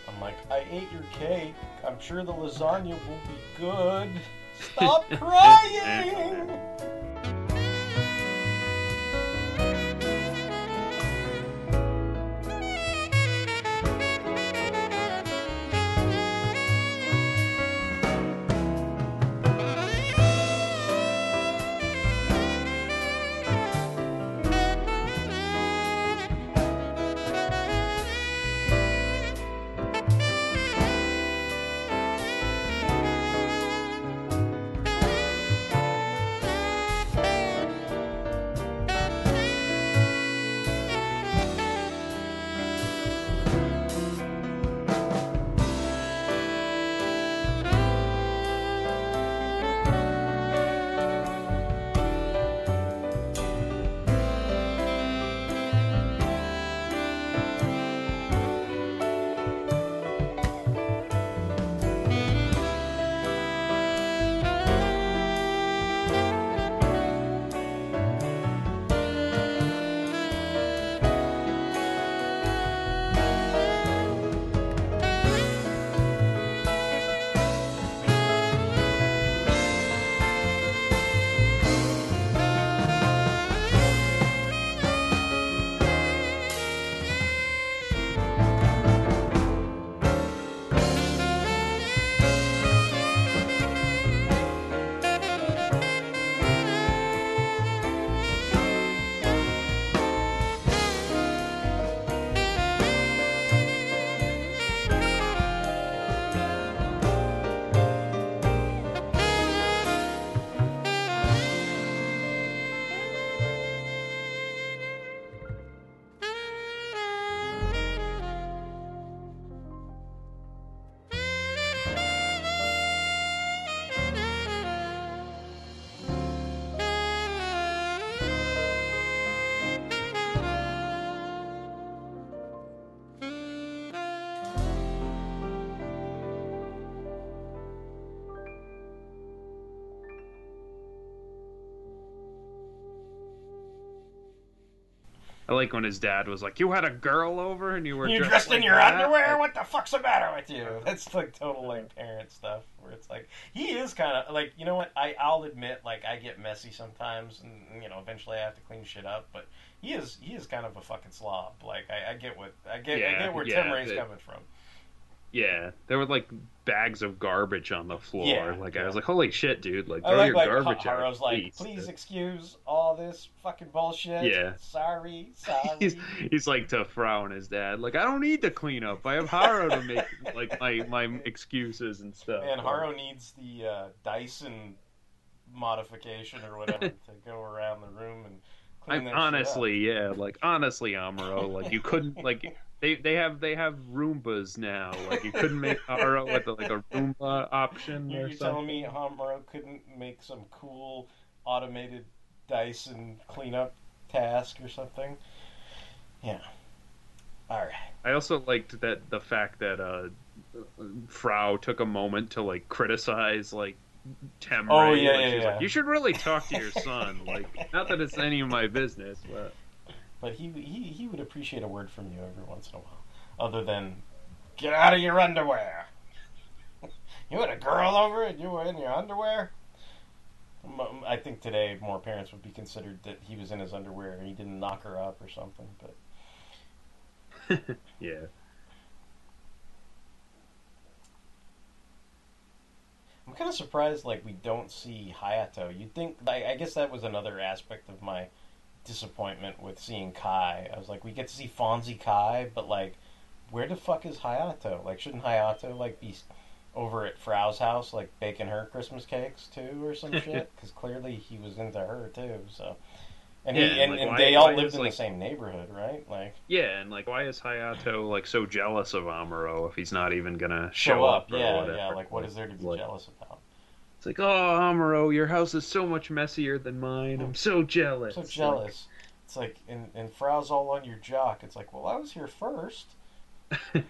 I'm like, I ate your cake. I'm sure the lasagna will be good. Stop crying! I like when his dad was like, "You had a girl over and you were you dressed, dressed in like your that?" underwear? What the fuck's the matter with you? That's like total like parent stuff where it's like he is kind of like you know what I I'll admit like I get messy sometimes and you know eventually I have to clean shit up but he is he is kind of a fucking slob like I, I get what I get I get where yeah, Tem Ray's coming from Yeah, there were like bags of garbage on the floor. Yeah, like I was like, "Holy shit, dude! Like I throw like your like garbage out." Haro's like please." excuse all this fucking bullshit Yeah. sorry sorry He's, he's like to Frau and his dad, like, I don't need to clean up. I have Haro to make like my my excuses and stuff. and Haro needs the uh, Dyson modification or whatever to go around the room and clean I'm that shit up. honestly, yeah, like honestly, Amuro, like you couldn't like they they have they have Roombas now. Like you couldn't make Haro with like a Roomba option You're, you're telling me Hamuro couldn't make some cool automated Dyson cleanup task or something? Yeah. All right. I also liked that the fact that uh Frau took a moment to like criticize like Tem Ray. Oh, yeah, like, yeah, yeah. like, you should really talk to your son. Like, not that it's any of my business, but But he, he he would appreciate a word from you every once in a while, other than Get out of your underwear. you had a girl over and you were in your underwear? I think today more parents would be considered that he was in his underwear and he didn't knock her up or something, but yeah. I'm kind of surprised like we don't see Hayato. You'd think like I guess that was another aspect of my disappointment with seeing Kai. I was like we get to see Fonzie Kai, but like where the fuck is Hayato? Like shouldn't Hayato like be over at Frau's house like baking her Christmas cakes too or some shit? Cuz clearly he was into her too. So and Yeah, he and, like, and why- they all lived is, in like- the same neighborhood, right? Like Yeah, and like, why is Hayato like so jealous of Amuro if he's not even gonna show, show, up. or Yeah, yeah, like what is there to be Like, jealous about? It's like, oh, Amuro, your house is so much messier than mine. I'm so jealous. so jealous. It's like, and, and Frau's all on your jock. It's like, well, I was here first.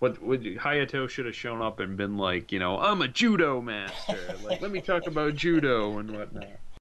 What, what Hayato should have shown up and been like, you know, I'm a judo master. like, let me talk about judo and whatnot.